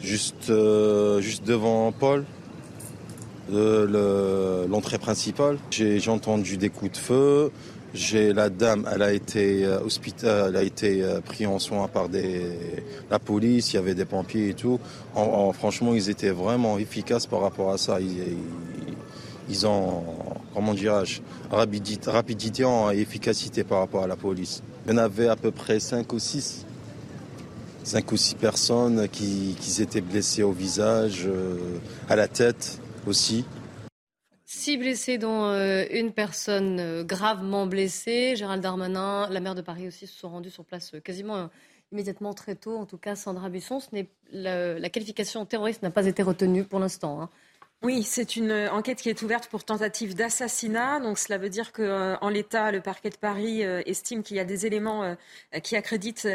juste, euh, juste devant Paul, euh, l'entrée principale. J'ai entendu des coups de feu. J'ai la dame, elle a été euh, elle a été euh, prise en soin par la police. Il y avait des pompiers et tout. En, franchement, ils étaient vraiment efficaces par rapport à ça. Ils, ont, comment dirais-je, rapidité, et efficacité par rapport à la police. Il y en avait à peu près 5 ou 6. 5 ou 6 personnes qui, étaient blessées au visage, à la tête aussi.
Six blessés, dont euh, une personne euh, gravement blessée. Gérald Darmanin, la maire de Paris aussi, se sont rendus sur place euh, quasiment immédiatement très tôt. En tout cas, Sandra Busson, ce la, la, qualification terroriste n'a pas été retenue pour l'instant. Hein.
Oui, c'est une enquête qui est ouverte pour tentative d'assassinat. Donc cela veut dire qu'en l'état, le parquet de Paris estime qu'il y a des éléments qui accréditent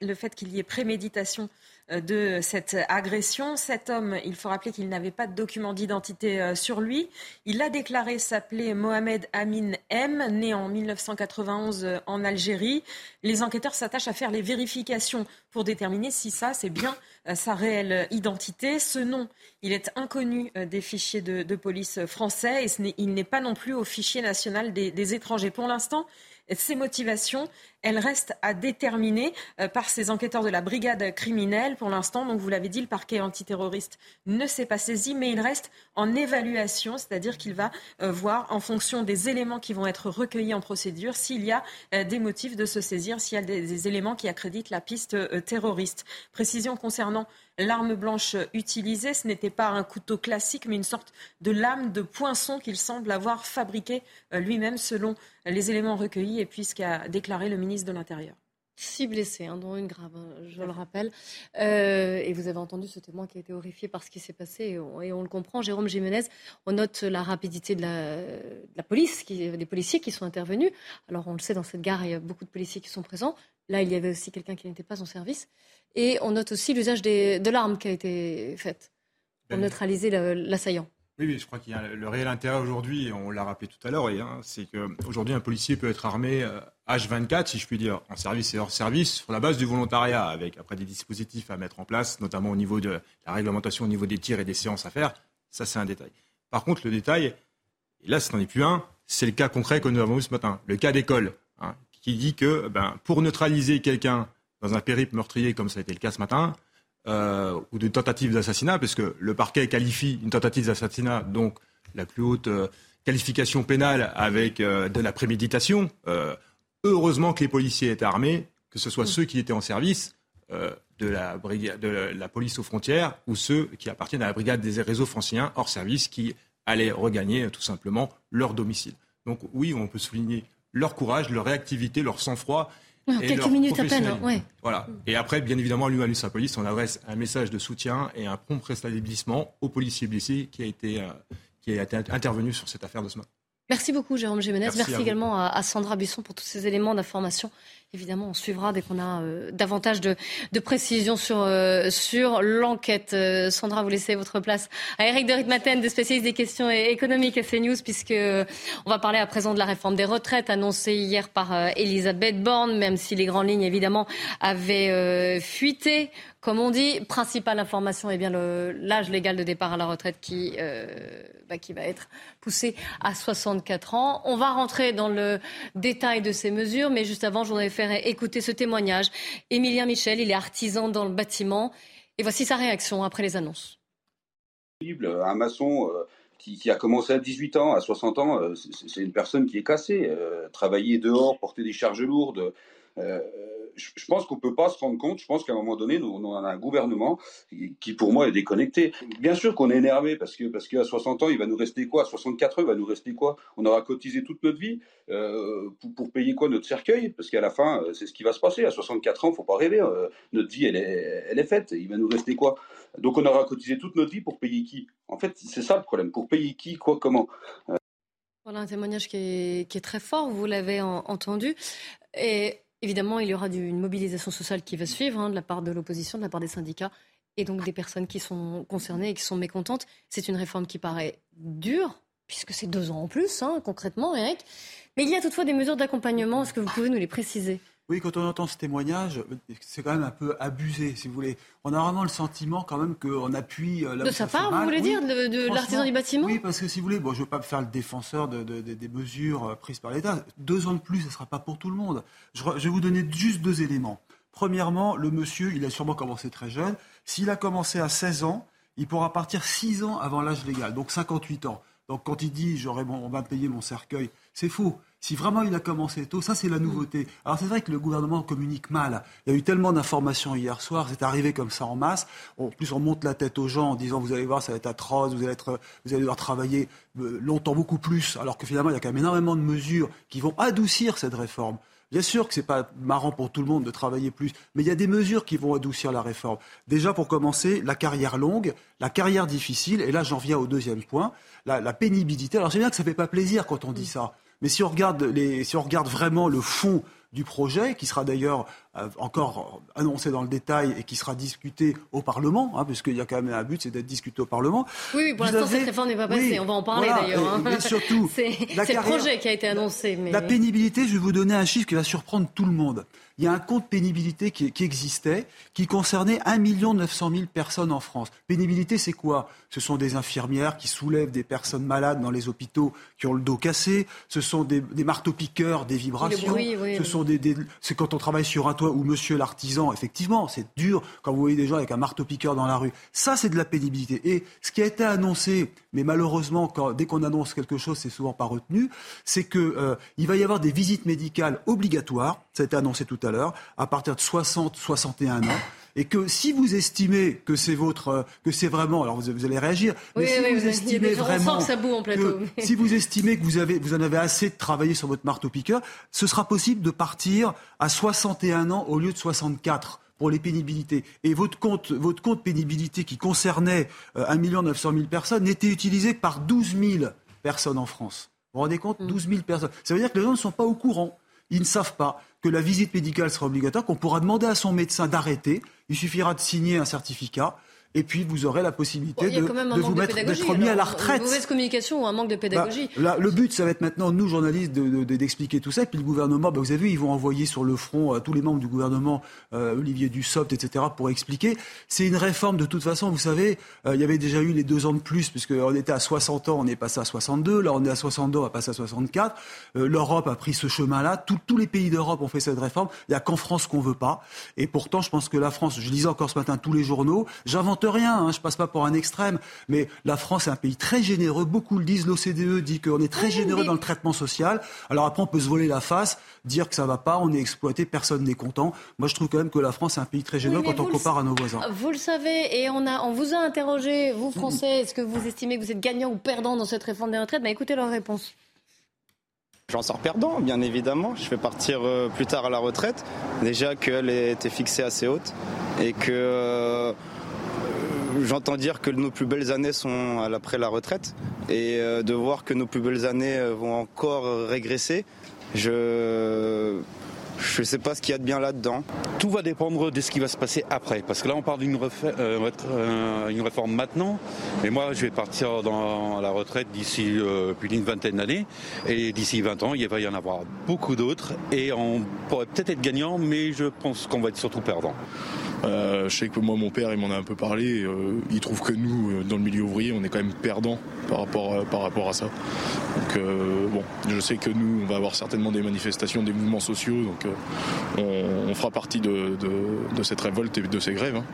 le fait qu'il y ait préméditation de cette agression. Cet homme, il faut rappeler qu'il n'avait pas de document d'identité euh, sur lui. Il a déclaré s'appeler Mohamed Amin M, né en 1991 euh, en Algérie. Les enquêteurs s'attachent à faire les vérifications pour déterminer si ça, c'est bien sa réelle identité. Ce nom, il est inconnu des fichiers de, police français et il n'est pas non plus au fichier national des étrangers. Pour l'instant, ces motivations, elles restent à déterminer euh, par ces enquêteurs de la brigade criminelle. Pour l'instant, donc vous l'avez dit, le parquet antiterroriste ne s'est pas saisi, mais il reste en évaluation, c'est-à-dire qu'il va euh, voir en fonction des éléments qui vont être recueillis en procédure s'il y a euh, des motifs de se saisir, s'il y a des, éléments qui accréditent la piste terroriste. Précision concernant l'arme blanche utilisée, ce n'était pas un couteau classique, mais une sorte de lame de poinçon qu'il semble avoir fabriqué lui-même selon les éléments recueillis et puis ce qu'a déclaré le ministre de l'Intérieur.
Six blessés, hein, dont une grave, hein, je le rappelle. Euh, et vous avez entendu ce témoin qui a été horrifié par ce qui s'est passé, et on, le comprend. Jérôme Jiménez, on note la rapidité de la, police, des policiers qui sont intervenus. Alors on le sait, dans cette gare, il y a beaucoup de policiers qui sont présents. Là, il y avait aussi quelqu'un qui n'était pas en service. Et on note aussi l'usage de l'arme qui a été faite pour ben neutraliser l'assaillant.
Oui, je crois qu'il y a le réel intérêt aujourd'hui, on l'a rappelé tout à l'heure, hein, c'est qu'aujourd'hui, un policier peut être armé H24, euh, si je puis dire, en service et hors service, sur la base du volontariat, avec après des dispositifs à mettre en place, notamment au niveau de la réglementation, au niveau des tirs et des séances à faire. Ça, c'est un détail. Par contre, le détail, et là, ce n'en est plus un, c'est le cas concret que nous avons vu ce matin, le cas d'école, hein, qui dit que ben, pour neutraliser quelqu'un dans un périple meurtrier, comme ça a été le cas ce matin, euh, ou de tentative d'assassinat, parce que le parquet qualifie une tentative d'assassinat, donc la plus haute euh, qualification pénale avec euh, de la préméditation. heureusement que les policiers étaient armés, que ce soit mm. ceux qui étaient en service de la, brigade, de la police aux frontières ou ceux qui appartiennent à la brigade des réseaux franciliens hors service qui allaient regagner tout simplement leur domicile. Donc oui, on peut souligner leur courage, leur réactivité, leur sang-froid
quelques minutes à peine, ouais.
Voilà. Et après, bien évidemment, à l'UMALUS à police, on adresse un message de soutien et un prompt rétablissement aux policiers blessés qui a été, euh, qui a été intervenu sur cette affaire de ce matin.
Merci beaucoup, Jérôme Gémenez. Merci, également à, Sandra Busson pour tous ces éléments d'information. Évidemment, on suivra dès qu'on a euh, davantage de, précisions sur, euh, l'enquête. Euh, Sandra, vous laissez votre place à Eric de Ritmaten, des spécialistes des questions économiques à CNews, puisque on va parler à présent de la réforme des retraites annoncée hier par Elisabeth Borne, même si les grandes lignes, évidemment, avaient fuité. Comme on dit, principale information, eh bien l'âge légal de départ à la retraite qui, bah, qui va être poussé à 64 ans. On va rentrer dans le détail de ces mesures, mais juste avant, je voudrais faire écouter ce témoignage. Émilien Michel, il est artisan dans le bâtiment, et voici sa réaction après les annonces.
Un maçon euh, qui, a commencé à 18 ans, à 60 ans, euh, c'est une personne qui est cassée. travailler dehors, porter des charges lourdes je pense qu'on ne peut pas se rendre compte. Je pense qu'à un moment donné, nous, on a un gouvernement qui, pour moi, est déconnecté. Bien sûr qu'on est énervé parce que parce qu'à 60 ans, il va nous rester quoi? À 64 ans, il va nous rester quoi? On aura cotisé toute notre vie euh, pour, payer quoi Notre cercueil? Parce qu'à la fin, euh, c'est ce qui va se passer. À 64 ans, faut pas rêver. Euh, notre vie, elle est, elle est faite. Il va nous rester quoi? Donc on aura cotisé toute notre vie pour payer qui? En fait, c'est ça le problème. Pour payer qui, quoi, comment?
Voilà un témoignage qui est très fort, vous l'avez entendu. Et Évidemment, il y aura une mobilisation sociale qui va suivre hein, de la part de l'opposition, de la part des syndicats et donc des personnes qui sont concernées et qui sont mécontentes. C'est une réforme qui paraît dure, puisque c'est deux ans en plus, hein, concrètement, Eric. Mais il y a toutefois des mesures d'accompagnement. Est-ce que vous pouvez nous les préciser?
Oui, quand on entend ce témoignage, c'est quand même un peu abusé, si vous voulez. On a vraiment le sentiment quand même qu'on appuie
euh, là De sa part, vous voulez dire, de, l'artisan du bâtiment
Oui, parce que si vous voulez, bon, je ne veux pas faire le défenseur des mesures euh, prises par l'État. Deux ans de plus, ce ne sera pas pour tout le monde. Je, je vais vous donner juste deux éléments. Premièrement, le monsieur, il a sûrement commencé très jeune. S'il a commencé à 16 ans, il pourra partir 6 ans avant l'âge légal, donc 58 ans. Donc quand il dit j'aurais bon, on va payer mon cercueil, c'est faux. Si vraiment il a commencé tôt, ça c'est la nouveauté. Alors c'est vrai que le gouvernement communique mal. Il y a eu tellement d'informations hier soir, c'est arrivé comme ça en masse. En plus, on monte la tête aux gens en disant vous allez voir, ça va être atroce, vous allez, être, vous allez devoir travailler euh, longtemps, beaucoup plus. Alors que finalement, il y a quand même énormément de mesures qui vont adoucir cette réforme. Bien sûr que ce n'est pas marrant pour tout le monde de travailler plus, mais il y a des mesures qui vont adoucir la réforme. Déjà, pour commencer, la carrière longue, la carrière difficile, et là j'en viens au deuxième point, la, la pénibilité. Alors, c'est bien que ça ne fait pas plaisir quand on dit ça. Mais si on regarde, les, si on regarde vraiment le fond du projet, qui sera d'ailleurs euh, encore annoncé dans le détail et qui sera discuté au Parlement, hein, puisqu'il y a quand même un but, c'est d'être discuté au Parlement.
Oui, oui pour l'instant, cette réforme n'est pas passée. on va en parler d'ailleurs. Hein.
Mais surtout,
c'est le projet qui a été annoncé. Mais...
La pénibilité, je vais vous donner un chiffre qui va surprendre tout le monde il y a un compte pénibilité qui, existait, qui concernait 1 900 000 personnes en France. Pénibilité, c'est quoi? Ce sont des infirmières qui soulèvent des personnes malades dans les hôpitaux qui ont le dos cassé. Ce sont des, marteaux-piqueurs, des vibrations. ce sont des, c'est quand on travaille sur un toit ou monsieur l'artisan. Effectivement, c'est dur quand vous voyez des gens avec un marteau-piqueur dans la rue. Ça, c'est de la pénibilité. Et ce qui a été annoncé, mais malheureusement, quand, dès qu'on annonce quelque chose, c'est souvent pas retenu, c'est qu'il euh, va y avoir des visites médicales obligatoires. Ça a été annoncé tout à l'heure, à partir de 60, 61 ans. Et que si vous estimez que c'est votre, que c'est vraiment, alors vous, allez réagir, mais si vous estimez vraiment, que, si vous estimez que vous avez, vous en avez assez de travailler sur votre marteau piqueur, ce sera possible de partir à 61 ans au lieu de 64 pour les pénibilités. Et votre compte, votre compte pénibilité qui concernait 1 900 000 personnes n'était utilisé par 12 000 personnes en France. Vous vous rendez compte? 12 mm. 000 personnes. Ça veut dire que les gens ne sont pas au courant. Ils ne savent pas que la visite médicale sera obligatoire, qu'on pourra demander à son médecin d'arrêter. Il suffira de signer un certificat et puis vous aurez la possibilité de, vous mettre d'être mis à la retraite. Une
mauvaise communication ou un manque de pédagogie.
Bah, le but, ça va être maintenant nous journalistes d'expliquer tout ça. Et puis le gouvernement, bah, vous avez vu, ils vont envoyer sur le front euh, tous les membres du gouvernement, euh, Olivier Dussopt, etc., pour expliquer. C'est une réforme de toute façon. Vous savez, euh, il y avait déjà eu les deux ans de plus, puisqu'on était à 60 ans, on est passé à 62. Là, on est à 62, on va passer à 64. L'Europe a pris ce chemin-là. tous les pays d'Europe ont fait cette réforme. Il n'y a qu'en France qu'on veut pas. Et pourtant, je pense que la France, je lisais encore ce matin tous les journaux, j'invente rien, hein, je passe pas pour un extrême, mais la France est un pays très généreux, beaucoup le disent, l'OCDE dit qu'on est très généreux dans le traitement social. Alors après, on peut se voler la face, dire que ça va pas, on est exploité, personne n'est content. Moi, je trouve quand même que la France est un pays très généreux quand on compare à nos voisins.
Vous le savez, et on, a, on vous a interrogé, vous Français, est-ce que vous estimez que vous êtes gagnant ou perdant dans cette réforme des retraites? Bah, Écoutez leur réponse.
J'en sors perdant, bien évidemment. Je vais partir euh, plus tard à la retraite. Déjà qu'elle était fixée assez haute et que euh, j'entends dire que nos plus belles années sont après la retraite et euh, de voir que nos plus belles années euh, vont encore régresser, je je ne sais pas ce qu'il y a de bien là-dedans.
Tout va dépendre de ce qui va se passer après. Parce que là, on parle d'une euh, réforme maintenant. Mais moi, je vais partir dans la retraite d'ici plus d'une vingtaine d'années. Et d'ici 20 ans, il va y en avoir beaucoup d'autres. Et on pourrait peut-être être gagnant, mais je pense qu'on va être surtout perdant.
Euh, je sais que moi, mon père, il m'en a un peu parlé. Euh, il trouve que nous, euh, dans le milieu ouvrier, on est quand même perdants par rapport, par rapport à ça. Donc, bon, je sais que nous, on va avoir certainement des manifestations, des mouvements sociaux. Donc, on, fera partie de, cette révolte et de ces grèves. Hein.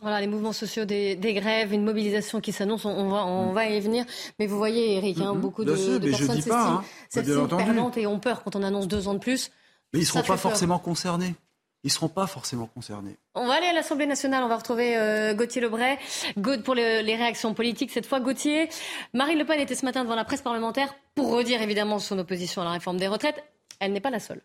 Voilà, les mouvements sociaux des, grèves, une mobilisation qui s'annonce, on, va, on va y venir. Mais vous voyez, Eric, hein, mm-hmm. beaucoup de, personnes s'estiment hein, perdantes et ont peur quand on annonce deux ans de plus.
Mais ils ne seront pas forcément concernés ils ne seront pas forcément concernés.
On va aller à l'Assemblée nationale, on va retrouver euh, Gauthier Lebray. pour les réactions politiques cette fois. Gauthier, Marine Le Pen était ce matin devant la presse parlementaire pour redire évidemment son opposition à la réforme des retraites. Elle n'est pas la seule.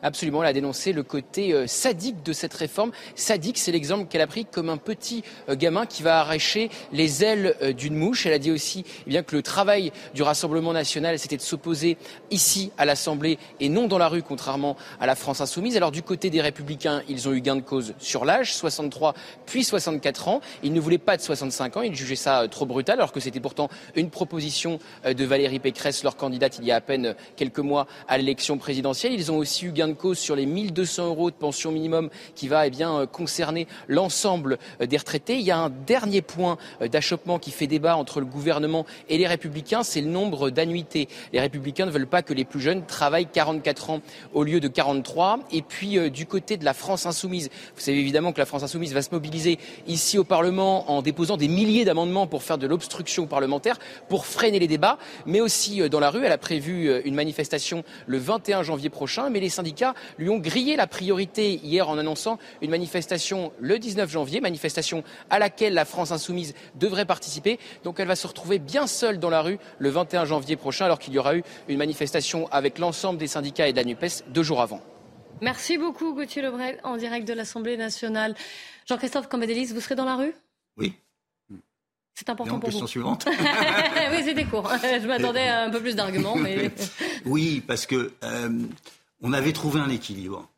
Absolument, elle a dénoncé le côté euh, sadique de cette réforme. Sadique, c'est l'exemple qu'elle a pris comme un petit euh, gamin qui va arracher les ailes euh, d'une mouche. Elle a dit aussi eh bien, que le travail du Rassemblement national, c'était de s'opposer ici à l'Assemblée et non dans la rue, contrairement à la France insoumise. Alors du côté des Républicains, ils ont eu gain de cause sur l'âge, 63 puis 64 ans. Ils ne voulaient pas de 65 ans, ils jugeaient ça trop brutal, alors que c'était pourtant une proposition de Valérie Pécresse, leur candidate il y a à peine quelques mois à l'élection présidentielle. Ils ont aussi eu gain de cause sur les 1200 euros de pension minimum qui va eh bien, euh, concerner l'ensemble euh, des retraités. Il y a un dernier point euh, d'achoppement qui fait débat entre le gouvernement et les républicains, c'est le nombre d'annuités. Les républicains ne veulent pas que les plus jeunes travaillent 44 ans au lieu de 43. Et puis du côté de la France insoumise, vous savez évidemment que la France insoumise va se mobiliser ici au Parlement en déposant des milliers d'amendements pour faire de l'obstruction parlementaire, pour freiner les débats, mais aussi dans la rue. Elle a prévu une manifestation le 21 janvier prochain, mais les syndicats lui ont grillé la priorité hier en annonçant une manifestation le 19 janvier, manifestation à laquelle la France insoumise devrait participer. Donc elle va se retrouver bien seule dans la rue le 21 janvier prochain, alors qu'il y aura eu une manifestation avec l'ensemble des syndicats et de la NUPES deux jours avant.
Merci beaucoup Gauthier Lebret en direct de l'Assemblée nationale. Jean-Christophe Cambadélis, vous serez dans la rue?
Oui.
C'est important pour
question
vous.
suivante.
oui, c'était court. Je m'attendais à un peu plus d'arguments. Mais...
oui, parce que euh, on avait trouvé un équilibre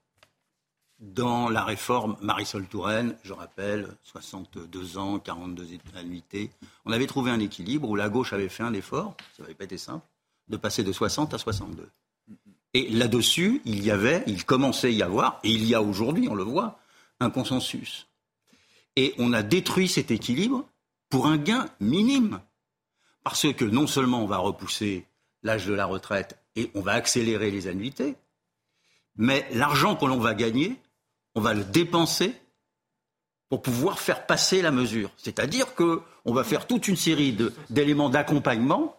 dans la réforme Marisol Touraine, je rappelle, 62 ans, 42 annuités. On avait trouvé un équilibre où la gauche avait fait un effort, ça n'avait pas été simple, de passer de 60 à 62. Et là-dessus, il y avait, il commençait à y avoir, et il y a aujourd'hui, on le voit, un consensus. Et on a détruit cet équilibre pour un gain minime. Parce que non seulement on va repousser l'âge de la retraite et on va accélérer les annuités, mais l'argent que l'on va gagner, on va le dépenser pour pouvoir faire passer la mesure. C'est-à-dire qu'on va faire toute une série d'éléments d'accompagnement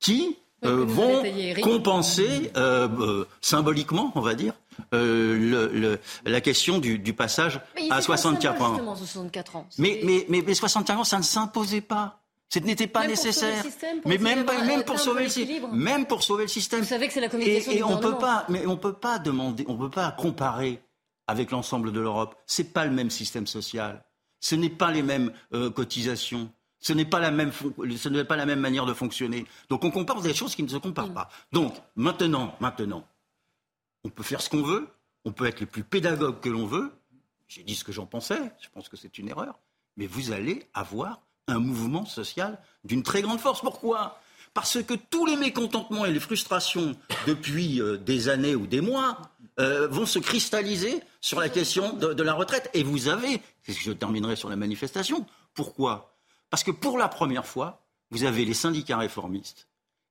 qui euh, vont compenser euh, euh, symboliquement, on va dire, la question du, passage à 64 ans.
64 ans.
Mais, mais, mais, mais 64 ans, ça ne s'imposait pas. Ce n'était pas nécessaire. mais même, même pour sauver le même pour sauver le système. Vous
savez que c'est la communication et,
on peut pas, mais on peut pas demander, on peut pas comparer avec l'ensemble de l'Europe. C'est pas le même système social. Ce n'est pas les mêmes euh, cotisations. Ce n'est pas la même, ce n'est pas la même manière de fonctionner. Donc on compare des choses qui ne se comparent pas. Donc maintenant, maintenant, on peut faire ce qu'on veut. On peut être le plus pédagogue que l'on veut. J'ai dit ce que j'en pensais. Je pense que c'est une erreur. Mais vous allez avoir un mouvement social d'une très grande force. Pourquoi? Parce que tous les mécontentements et les frustrations depuis euh, des années ou des mois euh, vont se cristalliser sur la question de, la retraite. Et vous avez, je terminerai sur la manifestation, pourquoi? Parce que pour la première fois, vous avez les syndicats réformistes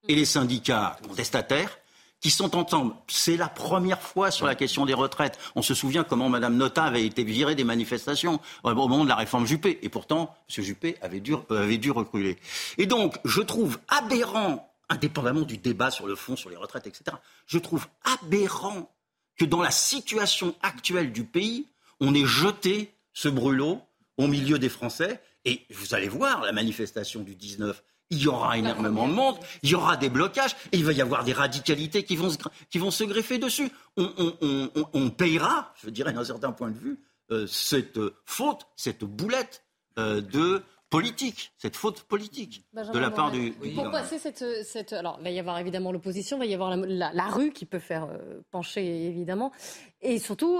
et les syndicats contestataires qui sont ensemble. C'est la première fois sur la question des retraites. On se souvient comment Mme Nota avait été virée des manifestations au moment de la réforme Juppé. Et pourtant, M. Juppé avait dû, euh, avait dû reculer. Et donc, je trouve aberrant, indépendamment du débat sur le fond, sur les retraites, etc., je trouve aberrant que dans la situation actuelle du pays, on ait jeté ce brûlot au milieu des Français. Et vous allez voir la manifestation du 19 il y aura énormément de monde, il y aura des blocages, et il va y avoir des radicalités qui vont se, qui vont se greffer dessus. On, payera, je dirais d'un certain point de vue, euh, cette faute, cette boulette euh, de politique, cette faute politique de la part du,
Pour passer cette, Alors, il va y avoir évidemment l'opposition, il va y avoir la, rue qui peut faire euh, pencher, évidemment. Et surtout,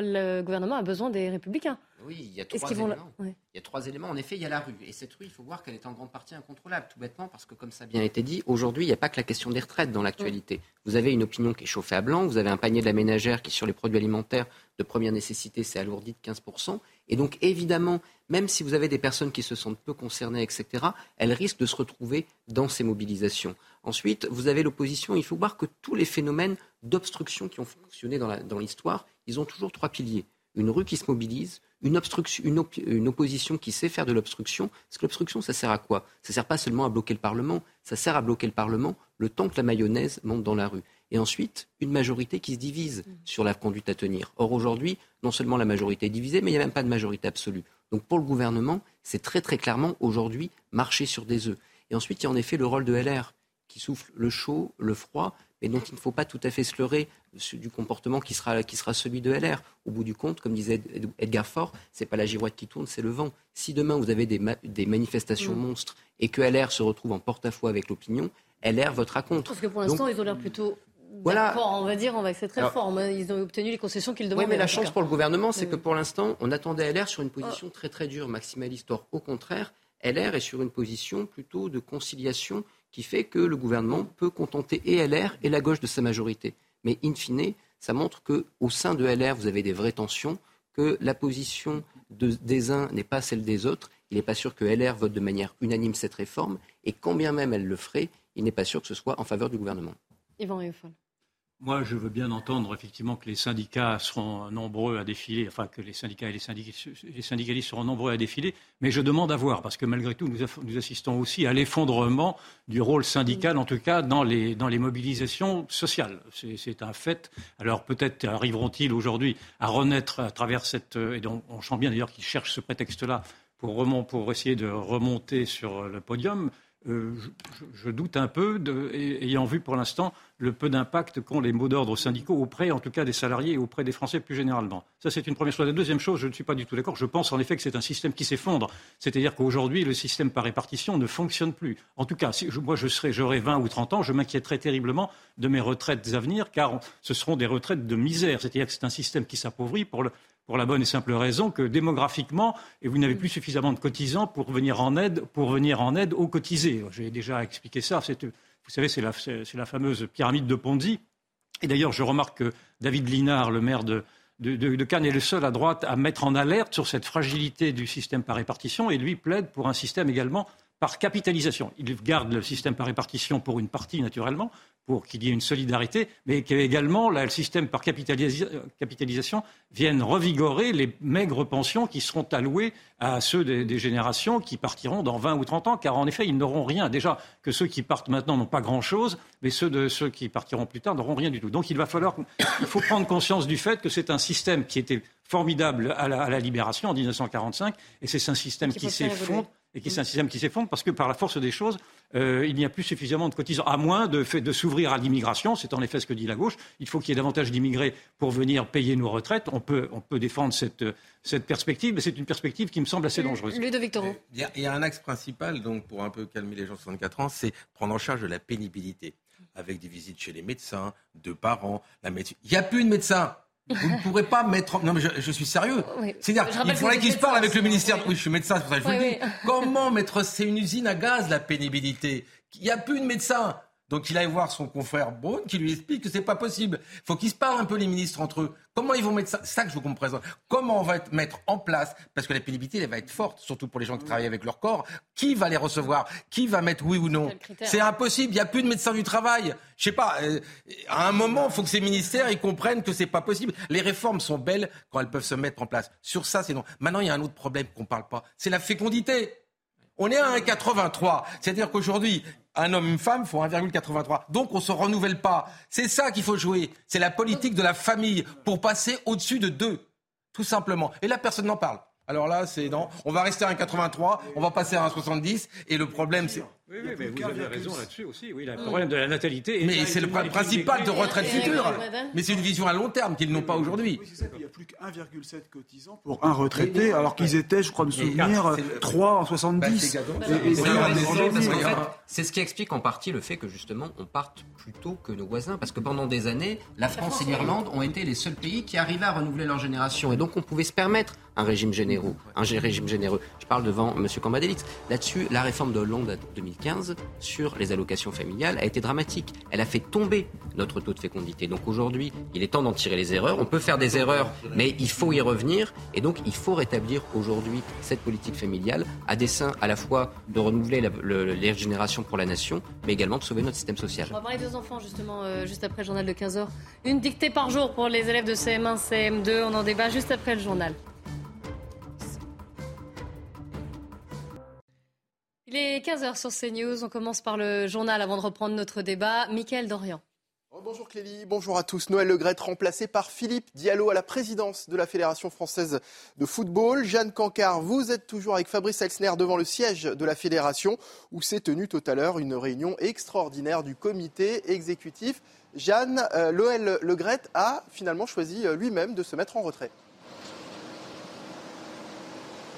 le gouvernement a besoin des républicains.
Oui, il y a trois éléments. Il y a trois éléments. En effet, il y a la rue. Et cette rue, il faut voir qu'elle est en grande partie incontrôlable, tout bêtement, parce que, comme ça a bien été dit, aujourd'hui, il n'y a pas que la question des retraites dans l'actualité. Vous avez une opinion qui est chauffée à blanc, vous avez un panier de la ménagère qui, sur les produits alimentaires de première nécessité, s'est alourdi de 15%. Et donc, évidemment, même si vous avez des personnes qui se sentent peu concernées, etc., elles risquent de se retrouver dans ces mobilisations. Ensuite, vous avez l'opposition. Il faut voir que tous les phénomènes d'obstruction qui ont fonctionné dans l'histoire, ils ont toujours trois piliers. Une rue qui se mobilise, une, une, opposition qui sait faire de l'obstruction. Parce que l'obstruction, ça sert à quoi? Ça ne sert pas seulement à bloquer le Parlement, ça sert à bloquer le Parlement le temps que la mayonnaise monte dans la rue. Et ensuite, une majorité qui se divise sur la conduite à tenir. Or, aujourd'hui, non seulement la majorité est divisée, mais il n'y a même pas de majorité absolue. Donc, pour le gouvernement, c'est très très clairement aujourd'hui marcher sur des œufs. Et ensuite, il y a en effet le rôle de LR qui souffle le chaud, le froid, mais dont il ne faut pas tout à fait se leurrer du comportement qui sera, qui sera celui de LR. Au bout du compte, comme disait Edgar Faure, c'est pas la girouette qui tourne, c'est le vent. Si demain vous avez des, des manifestations mm. monstres et que LR se retrouve en porte-à-faux avec l'opinion, LR votera contre.
Parce que pour l'instant, ils ont l'air plutôt voilà. on va dire, avec cette réforme. Ils ont obtenu les concessions qu'ils demandaient.
Oui, mais la chance pour le gouvernement, c'est que pour l'instant, on attendait LR sur une position très très dure, maximaliste. Or, au contraire, LR est sur une position plutôt de conciliation qui fait que le gouvernement peut contenter et LR et la gauche de sa majorité. Mais in fine, ça montre qu'au sein de LR, vous avez des vraies tensions, que la position des uns n'est pas celle des autres. Il n'est pas sûr que LR vote de manière unanime cette réforme. Et quand bien même elle le ferait, il n'est pas sûr que ce soit en faveur du gouvernement.
Moi, je veux bien entendre effectivement que les syndicats seront nombreux à défiler, enfin que les syndicats et les, syndicalistes seront nombreux à défiler, mais je demande à voir, parce que malgré tout, nous, assistons aussi à l'effondrement du rôle syndical, en tout cas dans les, mobilisations sociales. C'est un fait. Alors peut-être arriveront-ils aujourd'hui à renaître à travers cette... Et on sent bien d'ailleurs qu'ils cherchent ce prétexte-là pour essayer de remonter sur le podium. Euh, je, doute un peu, ayant vu pour l'instant le peu d'impact qu'ont les mots d'ordre syndicaux auprès, en tout cas, des salariés et auprès des Français plus généralement. Ça, c'est une première chose. La deuxième chose, je ne suis pas du tout d'accord. Je pense en effet que c'est un système qui s'effondre. C'est-à-dire qu'aujourd'hui, le système par répartition ne fonctionne plus. En tout cas, si moi, je j'aurais 20 ou 30 ans, je m'inquiéterais terriblement de mes retraites à venir, car ce seront des retraites de misère. C'est-à-dire que c'est un système qui s'appauvrit pour le, pour la bonne et simple raison que démographiquement, et vous n'avez plus suffisamment de cotisants pour venir en aide, pour venir en aide aux cotisés. J'ai déjà expliqué ça. Vous savez, c'est la, fameuse pyramide de Ponzi. Et d'ailleurs, je remarque que David Linard, le maire de, de, Cannes, est le seul à droite à mettre en alerte sur cette fragilité du système par répartition et lui plaide pour un système également par capitalisation. Il garde le système par répartition pour une partie, naturellement, pour qu'il y ait une solidarité, mais qu'également le système par capitalisation vienne revigorer les maigres pensions qui seront allouées à ceux des, générations qui partiront dans 20 ou 30 ans, car en effet, ils n'auront rien. Déjà que ceux qui partent maintenant n'ont pas grand-chose, mais ceux de ceux qui partiront plus tard n'auront rien du tout. Donc il va falloir, il faut prendre conscience du fait que c'est un système qui était formidable à la, à la libération en 1945, et c'est un système qui s'effondre et qui est un système qui s'effondre parce que par la force des choses, euh, il n'y a plus suffisamment de cotisants, à moins de, de s'ouvrir à l'immigration. C'est en effet ce que dit la gauche. Il faut qu'il y ait davantage d'immigrés pour venir payer nos retraites. On peut, on peut défendre cette, cette perspective, mais c'est une perspective qui me semble assez dangereuse.
de Victorin.
Il y, a, un axe principal, donc, pour un peu calmer les gens de 64 ans, c'est prendre en charge de la pénibilité, avec des visites chez les médecins, de parents, la médecine. Il n'y a plus de médecins. Vous ne pourrez pas mettre. Non, mais je, suis sérieux. C'est-à-dire, il faudrait qu'il se parle avec le ministère. Oui, je suis médecin, c'est pour ça que je vous le dis. Comment mettre. C'est une usine à gaz, la pénibilité. Il n'y a plus de médecins. Donc il aille voir son confrère Braun qui lui explique que c'est pas possible. Il faut qu'ils se parlent un peu les ministres entre eux. Comment ils vont mettre ça? C'est ça que je vous présente. Comment on va mettre en place? Parce que la pénibilité, elle va être forte, surtout pour les gens qui travaillent avec leur corps. Qui va les recevoir? Qui va mettre oui ou non? C'est impossible. Il n'y a plus de médecins du travail. Je sais pas. Euh, à un moment, il faut que ces ministères ils comprennent que c'est pas possible. Les réformes sont belles quand elles peuvent se mettre en place. Sur ça, c'est non. Maintenant, il y a un autre problème qu'on parle pas. C'est la fécondité. On est à 1,83. C'est-à-dire qu'aujourd'hui, un homme, une femme font 1,83. Donc on se renouvelle pas. C'est ça qu'il faut jouer. C'est la politique de la famille pour passer au-dessus de deux. Tout simplement. Et là, personne n'en parle. Alors là, c'est non. On va rester à 1,83, on va passer à 1,70. Et le problème, c'est
oui, oui, mais vous avez raison là-dessus aussi. Oui, le problème de la natalité.
Mais c'est le principal de retraite future. Mais c'est une vision à long terme qu'ils n'ont pas aujourd'hui.
Il n'y a plus qu'1,7 cotisants pour un retraité, alors qu'ils étaient, je crois me souvenir, 3 en 70.
C'est ce qui explique en partie le fait que justement on parte plus tôt que nos voisins, parce que pendant des années, la France et l'Irlande ont été les seuls pays qui arrivaient à renouveler leur génération, et donc on pouvait se permettre un régime généreux, un régime généreux. Je parle devant M. Cambadélix. Là-dessus, la réforme de Hollande de 2015 sur les allocations familiales a été dramatique. Elle a fait tomber notre taux de fécondité. Donc aujourd'hui, il est temps d'en tirer les erreurs. On peut faire des erreurs, mais il faut y revenir. Et donc, il faut rétablir aujourd'hui cette politique familiale à dessein à la fois de renouveler les générations pour la nation, mais également de sauver notre système social.
On va parler des enfants justement euh, juste après le journal de 15h. Une dictée par jour pour les élèves de CM1, CM2. On en débat juste après le journal. Il est 15h sur CNews. On commence par le journal avant de reprendre notre débat. Mickaël Dorian.
Oh, bonjour Clélie, bonjour à tous. Noël Legrette remplacé par Philippe Diallo à la présidence de la Fédération française de football. Jeanne Cancard, vous êtes toujours avec Fabrice Elsner devant le siège de la Fédération où s'est tenue tout à l'heure une réunion extraordinaire du comité exécutif.
Jeanne, euh, Loël Legret a finalement choisi euh, lui-même de se mettre en retrait.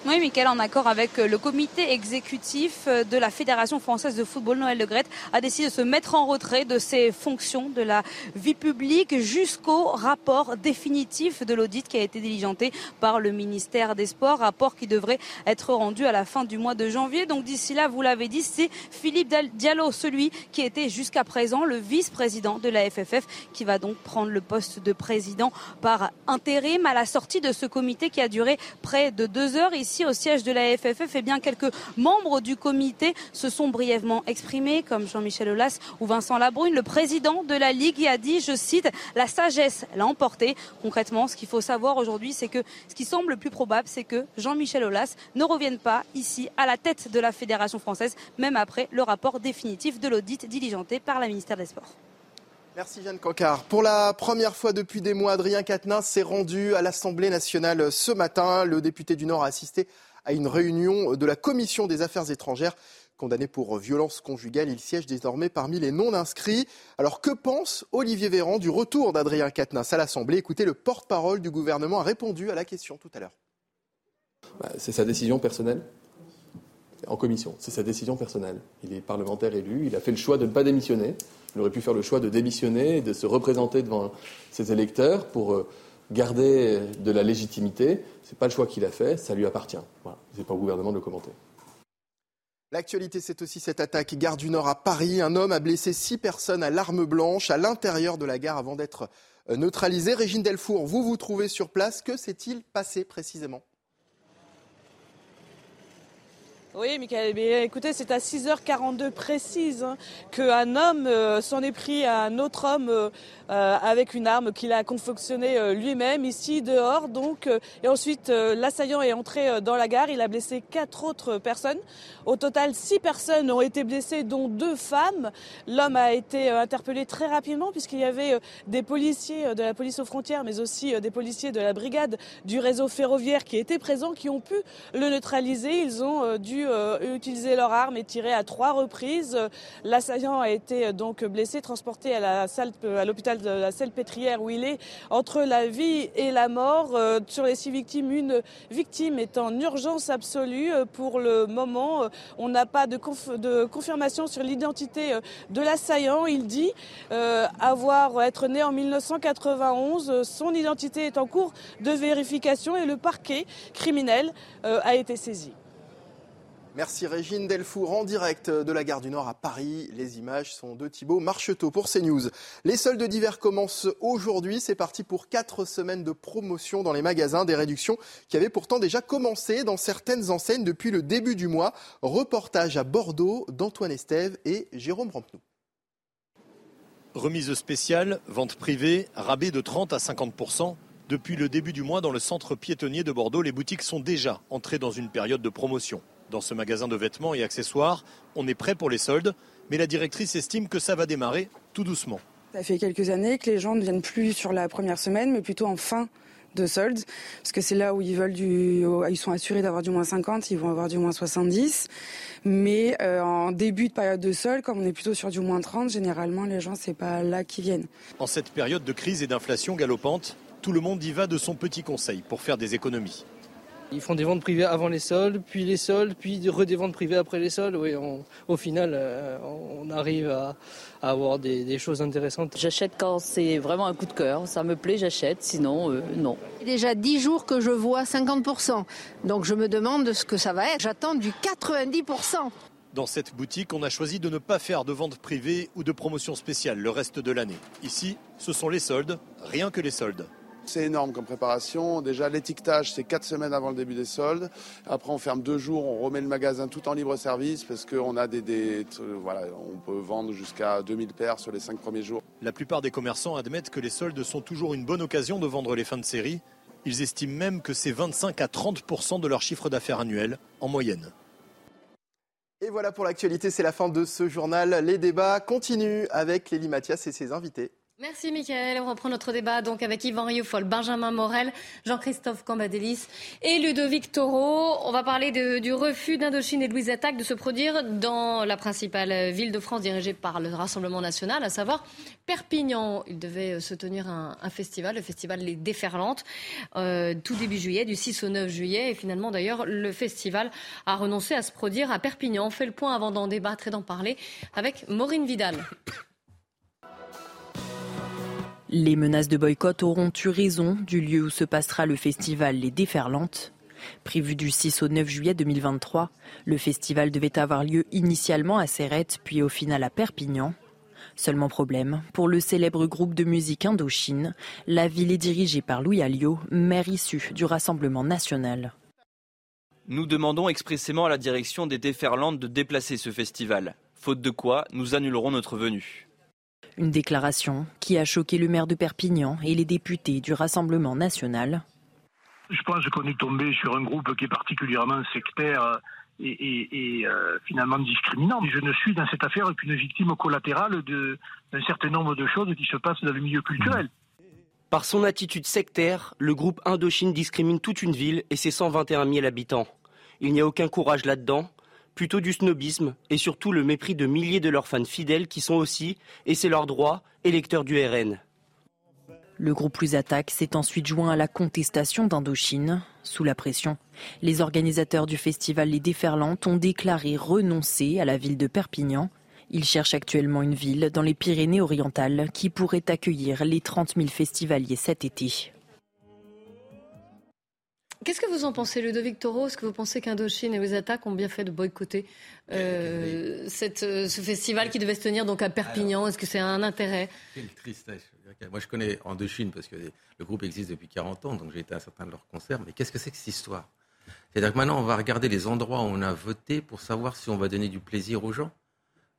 Oui, Michael, en accord avec euh, le comité exécutif euh, de la Fédération française de football, Noël Le Gret, a décidé de se mettre en retrait de ses fonctions de la vie publique jusqu'au rapport définitif de l'audit qui a été diligenté par le ministère des Sports, rapport qui devrait être rendu à la fin du mois de janvier. Donc d'ici là, vous l'avez dit, c'est Philippe Diallo, celui qui était jusqu'à présent le vice-président de la FFF, qui va donc prendre le poste de président par intérim à la sortie de ce comité qui a duré près de deux heures ici au siège de la FFF, eh bien, quelques membres du comité se sont brièvement exprimés, comme Jean-Michel Aulas ou Vincent Labrune. Le président de la Ligue a dit, je cite, la sagesse l'a emporté. Concrètement, ce qu'il faut savoir aujourd'hui, c'est que ce qui semble le plus probable, c'est que Jean-Michel Aulas ne revienne pas ici à la tête de la Fédération française, même après le rapport définitif de l'audit diligenté par la ministère des Sports.
Merci Jeanne Cancard. Pour la première fois depuis des mois, Adrien Quatennens s'est rendu à l'Assemblée nationale ce matin. Le député du Nord a assisté à une réunion de la Commission des affaires étrangères. Condamné pour violence conjugale, il siège désormais parmi les non-inscrits. Alors que pense Olivier Véran du retour d'Adrien Quatennens à l'Assemblée? Écoutez, le porte-parole du gouvernement a répondu à la question tout à l'heure.
Bah, c'est sa décision personnelle en commission. C'est sa décision personnelle. Il est parlementaire élu, il a fait le choix de ne pas démissionner. Il aurait pu faire le choix de démissionner et de se représenter devant ses électeurs pour euh, garder de la légitimité. Ce n'est pas le choix qu'il a fait, ça lui appartient. Voilà. Ce n'est pas au gouvernement de le commenter.
L'actualité, c'est aussi cette attaque gare du Nord à Paris. Un homme a blessé six personnes à l'arme blanche à l'intérieur de la gare avant d'être euh, neutralisé. Régine Delfour, vous vous trouvez sur place. Que s'est-il passé précisément?
Oui, Michael, écoutez, c'est à 6h42 précise hein, qu'un homme euh, s'en est pris à un autre homme euh, euh, avec une arme qu'il a confectionnée lui-même ici dehors. Donc, et ensuite, l'assaillant est entré dans la gare. Il a blessé quatre autres personnes. Au total, six personnes ont été blessées, dont deux femmes. L'homme a été interpellé très rapidement puisqu'il y avait des policiers de la police aux frontières, mais aussi des policiers de la brigade du réseau ferroviaire qui étaient présents, qui ont pu le neutraliser. Ils ont dû euh, utiliser leur arme et tiré à trois reprises. L'assaillant a été euh, donc blessé, transporté euh, à l'hôpital de la Pétrière où il est entre la vie et la mort. sur les six victimes, une victime est en urgence absolue. Pour le moment, on n'a pas de, de, confirmation sur l'identité de l'assaillant. Il dit avoir être né en 1991. Son identité est en cours de vérification et le parquet criminel a été saisi.
Merci Régine Delfour en direct de la gare du Nord à Paris. Les images sont de Thibault Marcheteau pour CNews. Les soldes d'hiver commencent aujourd'hui. C'est parti pour quatre semaines de promotion dans les magasins. Des réductions qui avaient pourtant déjà commencé dans certaines enseignes depuis le début du mois. Reportage à Bordeaux d'Antoine Estève et Jérôme Rampenou.
Remise spéciale, vente privée, rabais de 30 à 50% Depuis le début du mois, dans le centre piétonnier de Bordeaux, les boutiques sont déjà entrées dans une période de promotion. Dans ce magasin de vêtements et accessoires, on est prêt pour les soldes, mais la directrice estime que ça va démarrer tout doucement.
Ça fait quelques années que les gens ne viennent plus sur la première semaine, mais plutôt en fin de soldes, parce que c'est là où ils veulent du, ils sont assurés d'avoir du moins 50, ils vont avoir du moins 70. Mais euh, en début de période de soldes, comme on est plutôt sur du moins 30, généralement les gens c'est pas là qu'ils viennent.
En cette période de crise et d'inflation galopante, tout le monde y va de son petit conseil pour faire des économies.
Ils font des ventes privées avant les soldes, puis les soldes, puis re des ventes privées après les soldes. Oui, au final, euh, on arrive à, avoir des, choses intéressantes.
J'achète quand c'est vraiment un coup de cœur. Ça me plaît, j'achète. Sinon, euh, non.
Déjà 10 jours que je vois 50%. Donc je me demande ce que ça va être. J'attends du 90%.
Dans cette boutique, on a choisi de ne pas faire de vente privée ou de promotion spéciale le reste de l'année. Ici, ce sont les soldes, rien que les soldes.
C'est énorme comme préparation. Déjà, l'étiquetage, c'est quatre semaines avant le début des soldes. Après, on ferme deux jours, on remet le magasin tout en libre service parce qu'on a des, voilà, on peut vendre jusqu'à 2000 paires sur les cinq premiers jours.
La plupart des commerçants admettent que les soldes sont toujours une bonne occasion de vendre les fins de série. Ils estiment même que c'est 25 à 30% de leur chiffre d'affaires annuel en moyenne.
Et voilà pour l'actualité, c'est la fin de ce journal. Les débats continuent avec Lélie Mathias et ses invités.
Merci Mickaël. On reprend notre débat donc avec Yvan Rioufol, Benjamin Morel, Jean-Christophe Cambadélis et Ludovic Toro. On va parler du refus d'Indochine et de Louise Attaque de se produire dans la principale ville de France dirigée par le Rassemblement national, à savoir Perpignan. Il devait se tenir un, festival, le festival Les Déferlantes, euh, tout début juillet, du 6 au 9 juillet. Et finalement d'ailleurs, le festival a renoncé à se produire à Perpignan. On fait le point avant d'en débattre et d'en parler avec Maureen Vidal.
Les menaces de boycott auront eu raison du lieu où se passera le festival Les Déferlantes. Prévu du 6 au 9 juillet 2023, le festival devait avoir lieu initialement à Serrette, puis au final à Perpignan. Seulement problème, pour le célèbre groupe de musique Indochine, la ville est dirigée par Louis Alliot, maire issu du Rassemblement national.
Nous demandons expressément à la direction des Déferlantes de déplacer ce festival, faute de quoi nous annulerons notre venue.
Une déclaration qui a choqué le maire de Perpignan et les députés du Rassemblement national.
Je pense qu'on est tombé sur un groupe qui est particulièrement sectaire et, euh, finalement discriminant. Je ne suis dans cette affaire qu'une victime collatérale d'un certain nombre de choses qui se passent dans le milieu culturel.
Par son attitude sectaire, le groupe Indochine discrimine toute une ville et ses 121 000 habitants. Il n'y a aucun courage là-dedans plutôt du snobisme et surtout le mépris de milliers de leurs fans fidèles qui sont aussi, et c'est leur droit, électeurs du RN.
Le groupe Plus Attaque s'est ensuite joint à la contestation d'Indochine. Sous la pression, les organisateurs du festival Les Déferlantes ont déclaré renoncer à la ville de Perpignan. Ils cherchent actuellement une ville dans les Pyrénées-Orientales qui pourrait accueillir les 30 000 festivaliers cet été.
Qu'est-ce que vous en pensez, Ludovic Toro? Est-ce que vous pensez qu'Indochine et les attaques ont bien fait de boycotter euh, cette, euh, ce festival qui devait se tenir donc à Perpignan? Est-ce que c'est un intérêt?
Quelle tristesse. Moi, je connais Indochine parce que le groupe existe depuis 40 ans, donc j'ai été à certains de leurs concerts. Mais qu'est-ce que c'est que cette histoire? C'est-à-dire que maintenant, on va regarder les endroits où on a voté pour savoir si on va donner du plaisir aux gens.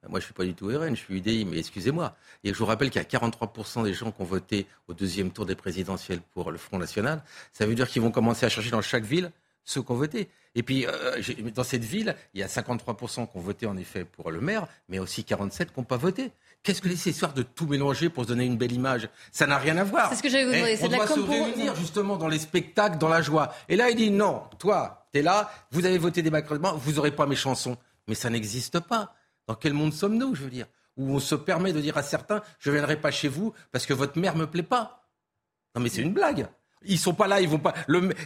Moi, je ne suis pas du tout RN, je suis UDI, mais excusez-moi. Et je vous rappelle qu'il y a 43% des gens qui ont voté au deuxième tour des présidentielles pour le Front National. Ça veut dire qu'ils vont commencer à chercher dans chaque ville ceux qui ont voté. Et puis, euh, dans cette ville, il y a 53% qui ont voté en effet pour le maire, mais aussi 47% qui n'ont pas voté. Qu'est-ce que c'est histoire de tout mélanger pour se donner une belle image? Ça n'a rien à voir.
C'est ce que j'allais vous demander.
Eh, on doit se réunir justement dans les spectacles, dans la joie. Et là, il dit non, toi, tu es là, vous avez voté démocratiquement, vous n'aurez pas mes chansons. Mais ça n'existe pas. Dans quel monde sommes-nous, je veux dire? Où on se permet de dire à certains, je ne viendrai pas chez vous parce que votre mère me plaît pas. Non mais c'est une blague. Ils sont pas là, ils vont pas.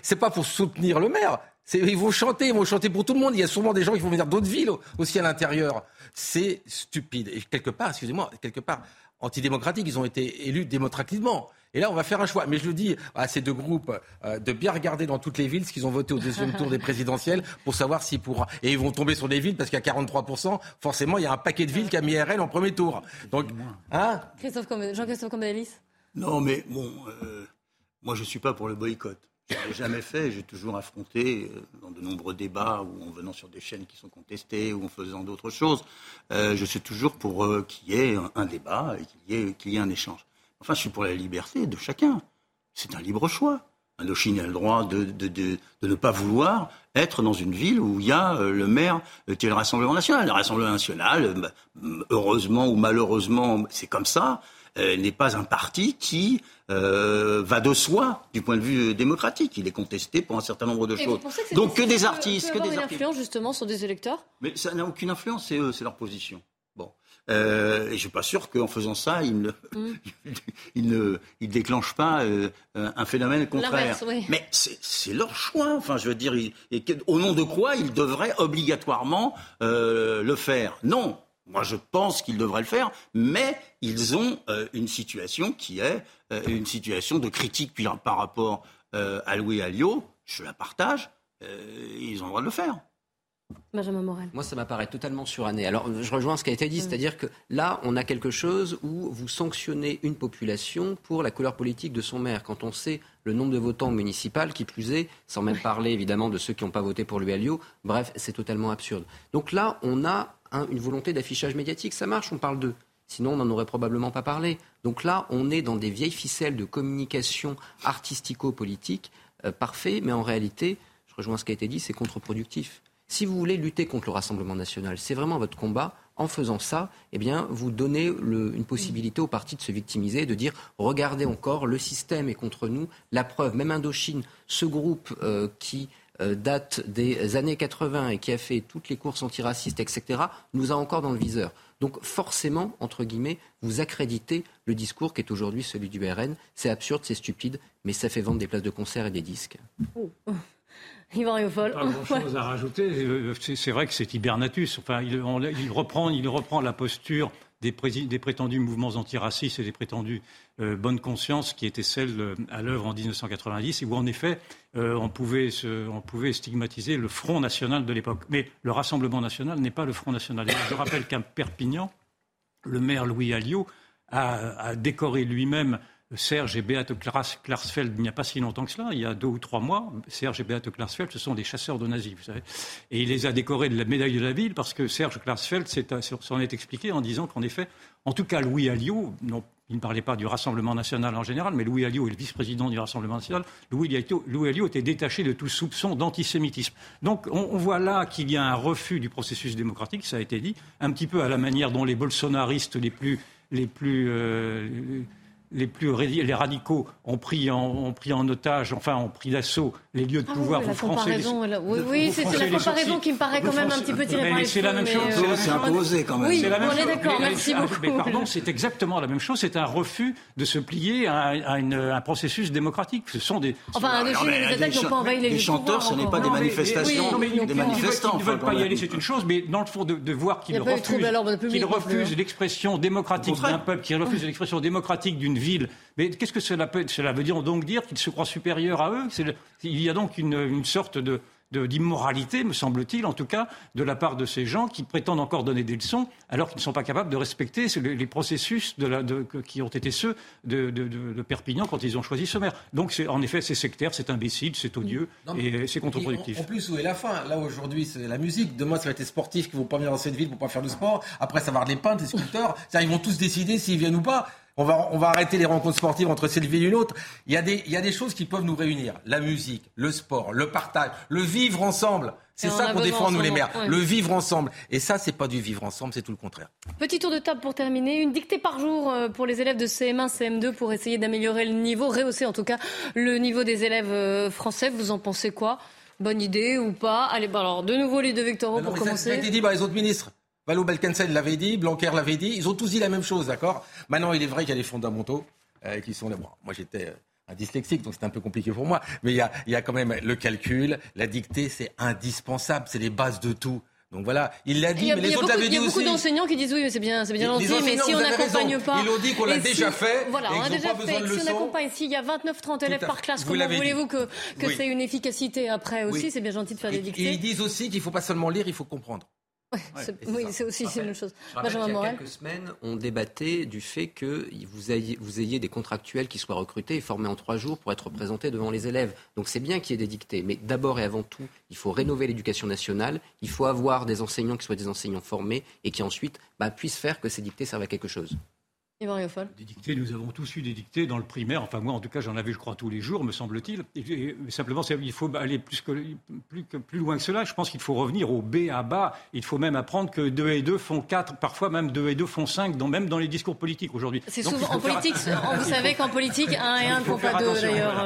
C'est pas pour soutenir le maire. Ils vont chanter, ils vont chanter pour tout le monde. Il y a sûrement des gens qui vont venir d'autres villes aussi à l'intérieur. C'est stupide. Et quelque part, excusez-moi, quelque part antidémocratique. Ils ont été élus démocratiquement. Et là, on va faire un choix. Mais je le dis à ces deux groupes euh, de bien regarder dans toutes les villes ce qu'ils ont voté au deuxième tour des présidentielles pour savoir s'ils pourront. Et ils vont tomber sur des villes parce qu'à 43%, forcément, il y a un paquet de villes qui a mis RL en premier tour. Donc,
hein? Jean-Christophe
Non, mais bon, euh, moi, je ne suis pas pour le boycott. Je ne l'ai jamais fait. J'ai toujours affronté euh, dans de nombreux débats ou en venant sur des chaînes qui sont contestées ou en faisant d'autres choses. je suis toujours pour qu'il y ait un, débat et qu'il y, y, ait un échange. Enfin, je suis pour la liberté de chacun. C'est un libre choix. Indochine a le droit de, de, de, de, ne pas vouloir être dans une ville où il y a euh, le maire euh, qui est le Rassemblement national. Le Rassemblement national, euh, heureusement ou malheureusement, c'est comme ça, n'est pas un parti qui va de soi du point de vue démocratique. Il est contesté pour un certain nombre de choses. Donc que des artistes, que, des
artistes. influence justement sur des électeurs?
Mais ça n'a aucune influence, c'est eux, c'est leur position. Euh, et je suis pas sûr qu'en faisant ça, il ne, mm. il ne il déclenche pas euh, un phénomène contraire. Mais c'est leur choix. Enfin, je veux dire, et au nom de quoi ils devraient obligatoirement euh, le faire? Non. Moi, je pense qu'ils devraient le faire, mais ils ont une situation qui est une situation de critique par rapport à Louis Alliot. Je la partage. ils ont le droit de le faire.
Benjamin Morel.
Moi, ça m'apparaît totalement suranné. Alors, je rejoins ce qui a été dit, c'est-à-dire que là, on a quelque chose où vous sanctionnez une population pour la couleur politique de son maire. Quand on sait le nombre de votants municipaux, qui plus est, sans même parler évidemment de ceux qui n'ont pas voté pour l'ULIO, bref, c'est totalement absurde. Donc là, on a une volonté d'affichage médiatique. Ça marche, on parle d'eux. Sinon, on n'en aurait probablement pas parlé. Donc là, on est dans des vieilles ficelles de communication artistico-politique euh, parfait, mais en réalité, je rejoins ce qui a été dit, c'est contre-productif. Si vous voulez lutter contre le Rassemblement national, c'est vraiment votre combat, En faisant ça, eh bien, vous donnez une possibilité aux partis de se victimiser, de dire regardez encore, le système est contre nous. La preuve, même Indochine, ce groupe euh, qui euh, date des années 80 et qui a fait toutes les courses antiracistes, etc., nous a encore dans le viseur. Donc forcément, entre guillemets, vous accréditez le discours qui est aujourd'hui celui du RN. C'est absurde, c'est stupide, mais ça fait vendre des places de concert et des disques.
Oh. Yvan
Pas grand-chose à rajouter. Euh, c'est vrai que c'est Hibernatus. Enfin, il, reprend, il reprend la posture des, prétendus mouvements antiracistes et des prétendues euh, bonnes consciences qui étaient celles euh, à l'œuvre en 1990 et où en effet on, pouvait on, pouvait stigmatiser le Front national de l'époque. Mais le Rassemblement national n'est pas le Front national. je rappelle qu'à Perpignan, le maire Louis Alliot a décoré lui-même Serge et Beate Klarsfeld, il n'y a pas si longtemps que cela, il y a deux ou trois mois, Serge et Beate Klarsfeld, ce sont des chasseurs de nazis, vous savez. Et il les a décorés de la médaille de la ville parce que Serge Klarsfeld s'en est expliqué en disant qu'en effet, en tout cas, Louis Alliot, non, il ne parlait pas du Rassemblement national en général, mais Louis Alliot est le vice-président du Rassemblement national. Louis Alliot, Louis était détaché de tout soupçon d'antisémitisme. Donc on, voit là qu'il y a un refus du processus démocratique, ça a été dit, un petit peu à la manière dont les bolsonaristes les plus, les plus euh, les plus les radicaux ont pris en, ont pris en otage, enfin ont pris d'assaut les lieux de ah pouvoir.
Oui, la comparaison, oui, oui c'est la comparaison qui me paraît quand même un petit peu tirée par les
C'est la même chose. Euh, c'est imposé quand même.
Oui, on est d'accord. Merci beaucoup.
Mais pardon, c'est exactement la même chose. C'est un refus de se plier à, un processus démocratique. Ce sont des.
Enfin, les attaques n'ont pas envahi les
Les chanteurs, ce n'est pas des manifestations, des manifestants.
Ils ne veulent pas y aller, c'est une chose, mais dans le fond, de voir qu'ils refusent l'expression démocratique d'un peuple, qu'ils refusent l'expression démocratique d'une ville mais qu'est-ce que cela, peut, cela veut dire donc dire qu'il se croit supérieur à eux? Il y a donc une, sorte de, d'immoralité, me semble-t-il, en tout cas, de la part de ces gens qui prétendent encore donner des leçons, alors qu'ils ne sont pas capables de respecter les, processus qui ont été ceux de, Perpignan quand ils ont choisi ce maire. Donc, en effet, c'est sectaire, c'est imbécile, c'est odieux et c'est contre-productif.
En, plus, où est la fin? Là, aujourd'hui, c'est la musique. Demain, ça va être les sportifs qui vont pas venir dans cette ville pour pas faire de sport. Après, ça va avoir les peintres, les sculpteurs. Ils vont tous décider s'ils viennent ou pas. On va, on va arrêter les rencontres sportives entre cette ville et une autre. Il y, a des, il y a des choses qui peuvent nous réunir. La musique, le sport, le partage, le vivre ensemble. C'est ça qu'on défend, nous, les maires. Le vivre ensemble. Et ça, c'est pas du vivre ensemble, c'est tout le contraire.
Petit tour de table pour terminer. Une dictée par jour euh, pour les élèves de CM1, CM2 pour essayer d'améliorer le niveau, rehausser en tout cas le niveau des élèves euh, français. Vous en pensez quoi? Bonne idée ou pas? Allez, bah alors, de nouveau, les deux Victor pour commencer. Ça
a été dit par les autres ministres. Valou Belkensel l'avait dit, Blanquer l'avait dit, ils ont tous dit la même chose, d'accord? Maintenant, il est vrai qu'il y a des fondamentaux euh, qui sont là. moi, j'étais euh, un dyslexique, donc c'est un peu compliqué pour moi. Mais il y, a, il y a quand même le calcul, la dictée, c'est indispensable, c'est les bases de tout. Donc voilà, il l'a dit, mais les autres l'avaient dit aussi.
Il y a beaucoup d'enseignants qui disent oui, mais c'est bien, c'est bien gentil, mais si on n'accompagne pas.
Ils ont dit qu'on l'a déjà fait.
Voilà, on a déjà fait. Si on accompagne, s'il y a 29-30 élèves par classe, comment voulez-vous que, que c'est une efficacité après aussi? C'est bien gentil de faire des dictées.
Et ils disent aussi qu'il ne faut pas seulement lire, il faut comprendre
oui, c'est aussi une chose.
Benjamin il y a quelques semaines, on débattait du fait que vous ayez, vous ayez, des contractuels qui soient recrutés et formés en trois jours pour être représentés devant les élèves. Donc c'est bien qu'il y ait des dictées, mais d'abord et avant tout, il faut rénover l'éducation nationale, il faut avoir des enseignants qui soient des enseignants formés et qui ensuite bah, puissent faire que ces dictées servent à quelque chose.
Des
dictées, nous avons tous eu des dictées dans le primaire. Enfin, moi, en tout cas, j'en avais, je crois, tous les jours, me semble-t-il. Mais simplement, il faut aller plus, que, plus, que, plus loin que cela. Je pense qu'il faut revenir au B à bas. Il faut même apprendre que 2 et 2 font 4, parfois même 2 et 2 font 5, dans, même dans les discours politiques aujourd'hui.
C'est souvent en politique. Vous savez qu'en politique, 1 et 1 ne font pas 2, d'ailleurs.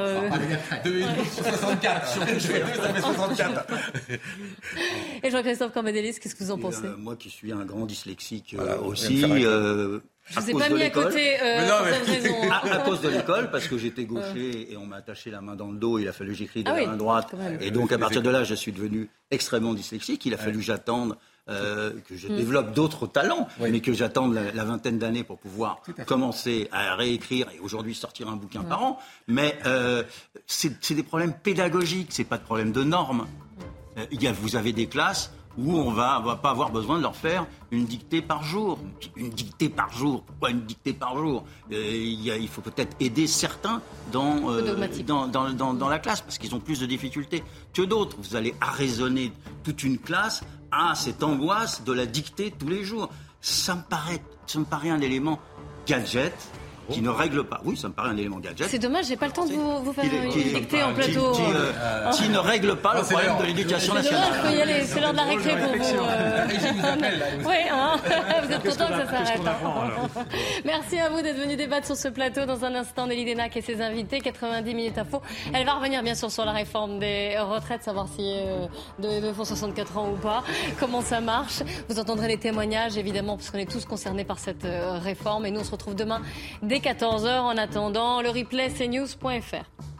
2 et 2 font 64. Sur 2 ça fait 64.
Et Jean-Christophe Cambadélis, qu'est-ce que vous en pensez euh,
Moi qui suis un grand dyslexique euh, aussi.
Je vous ai pas mis à côté euh,
À, cause de l'école, parce que j'étais gaucher et on m'a attaché la main dans le dos, il a fallu que j'écrive de ah la main droite. Et donc à partir de là, je suis devenu extrêmement dyslexique. Il a fallu que j'attende euh, que je mm. développe d'autres talents, mais que j'attende la, vingtaine d'années pour pouvoir commencer à réécrire et aujourd'hui sortir un bouquin par an. Mais euh, c'est des problèmes pédagogiques, c'est pas de problème de normes. Euh, il y a, vous avez des classes où on va, va pas avoir besoin de leur faire une dictée par jour. Une dictée par jour. Pourquoi une dictée par jour? Euh, il, faut peut-être aider certains euh, dans, dans, dans, dans, la classe parce qu'ils ont plus de difficultés que d'autres. Vous allez arraisonner toute une classe à cette angoisse de la dictée tous les jours. Ça me paraît, ça me paraît un élément gadget qui ne règle pas. Oui, ça me paraît un élément gadget.
C'est dommage, j'ai pas le temps de vous, vous faire dictée en plateau.
qui, euh, qui ne règle pas le
c'est
problème de l'éducation
C'est
nationale.
dommage, y aller, c'est l'heure de la récré pour vous. euh. Oui, hein vous êtes content que
a-
ça s'arrête. hein. Merci à vous d'être venus débattre sur ce plateau. Dans un instant, Nelly Denac et ses invités, 90 minutes info. Elle va revenir bien sûr sur la réforme des retraites, savoir si euh, de, de font 64 ans ou pas, comment ça marche. Vous entendrez les témoignages évidemment parce qu'on est tous concernés par cette euh, réforme et nous on se retrouve demain dès 14h. En attendant, le replay cnews.fr.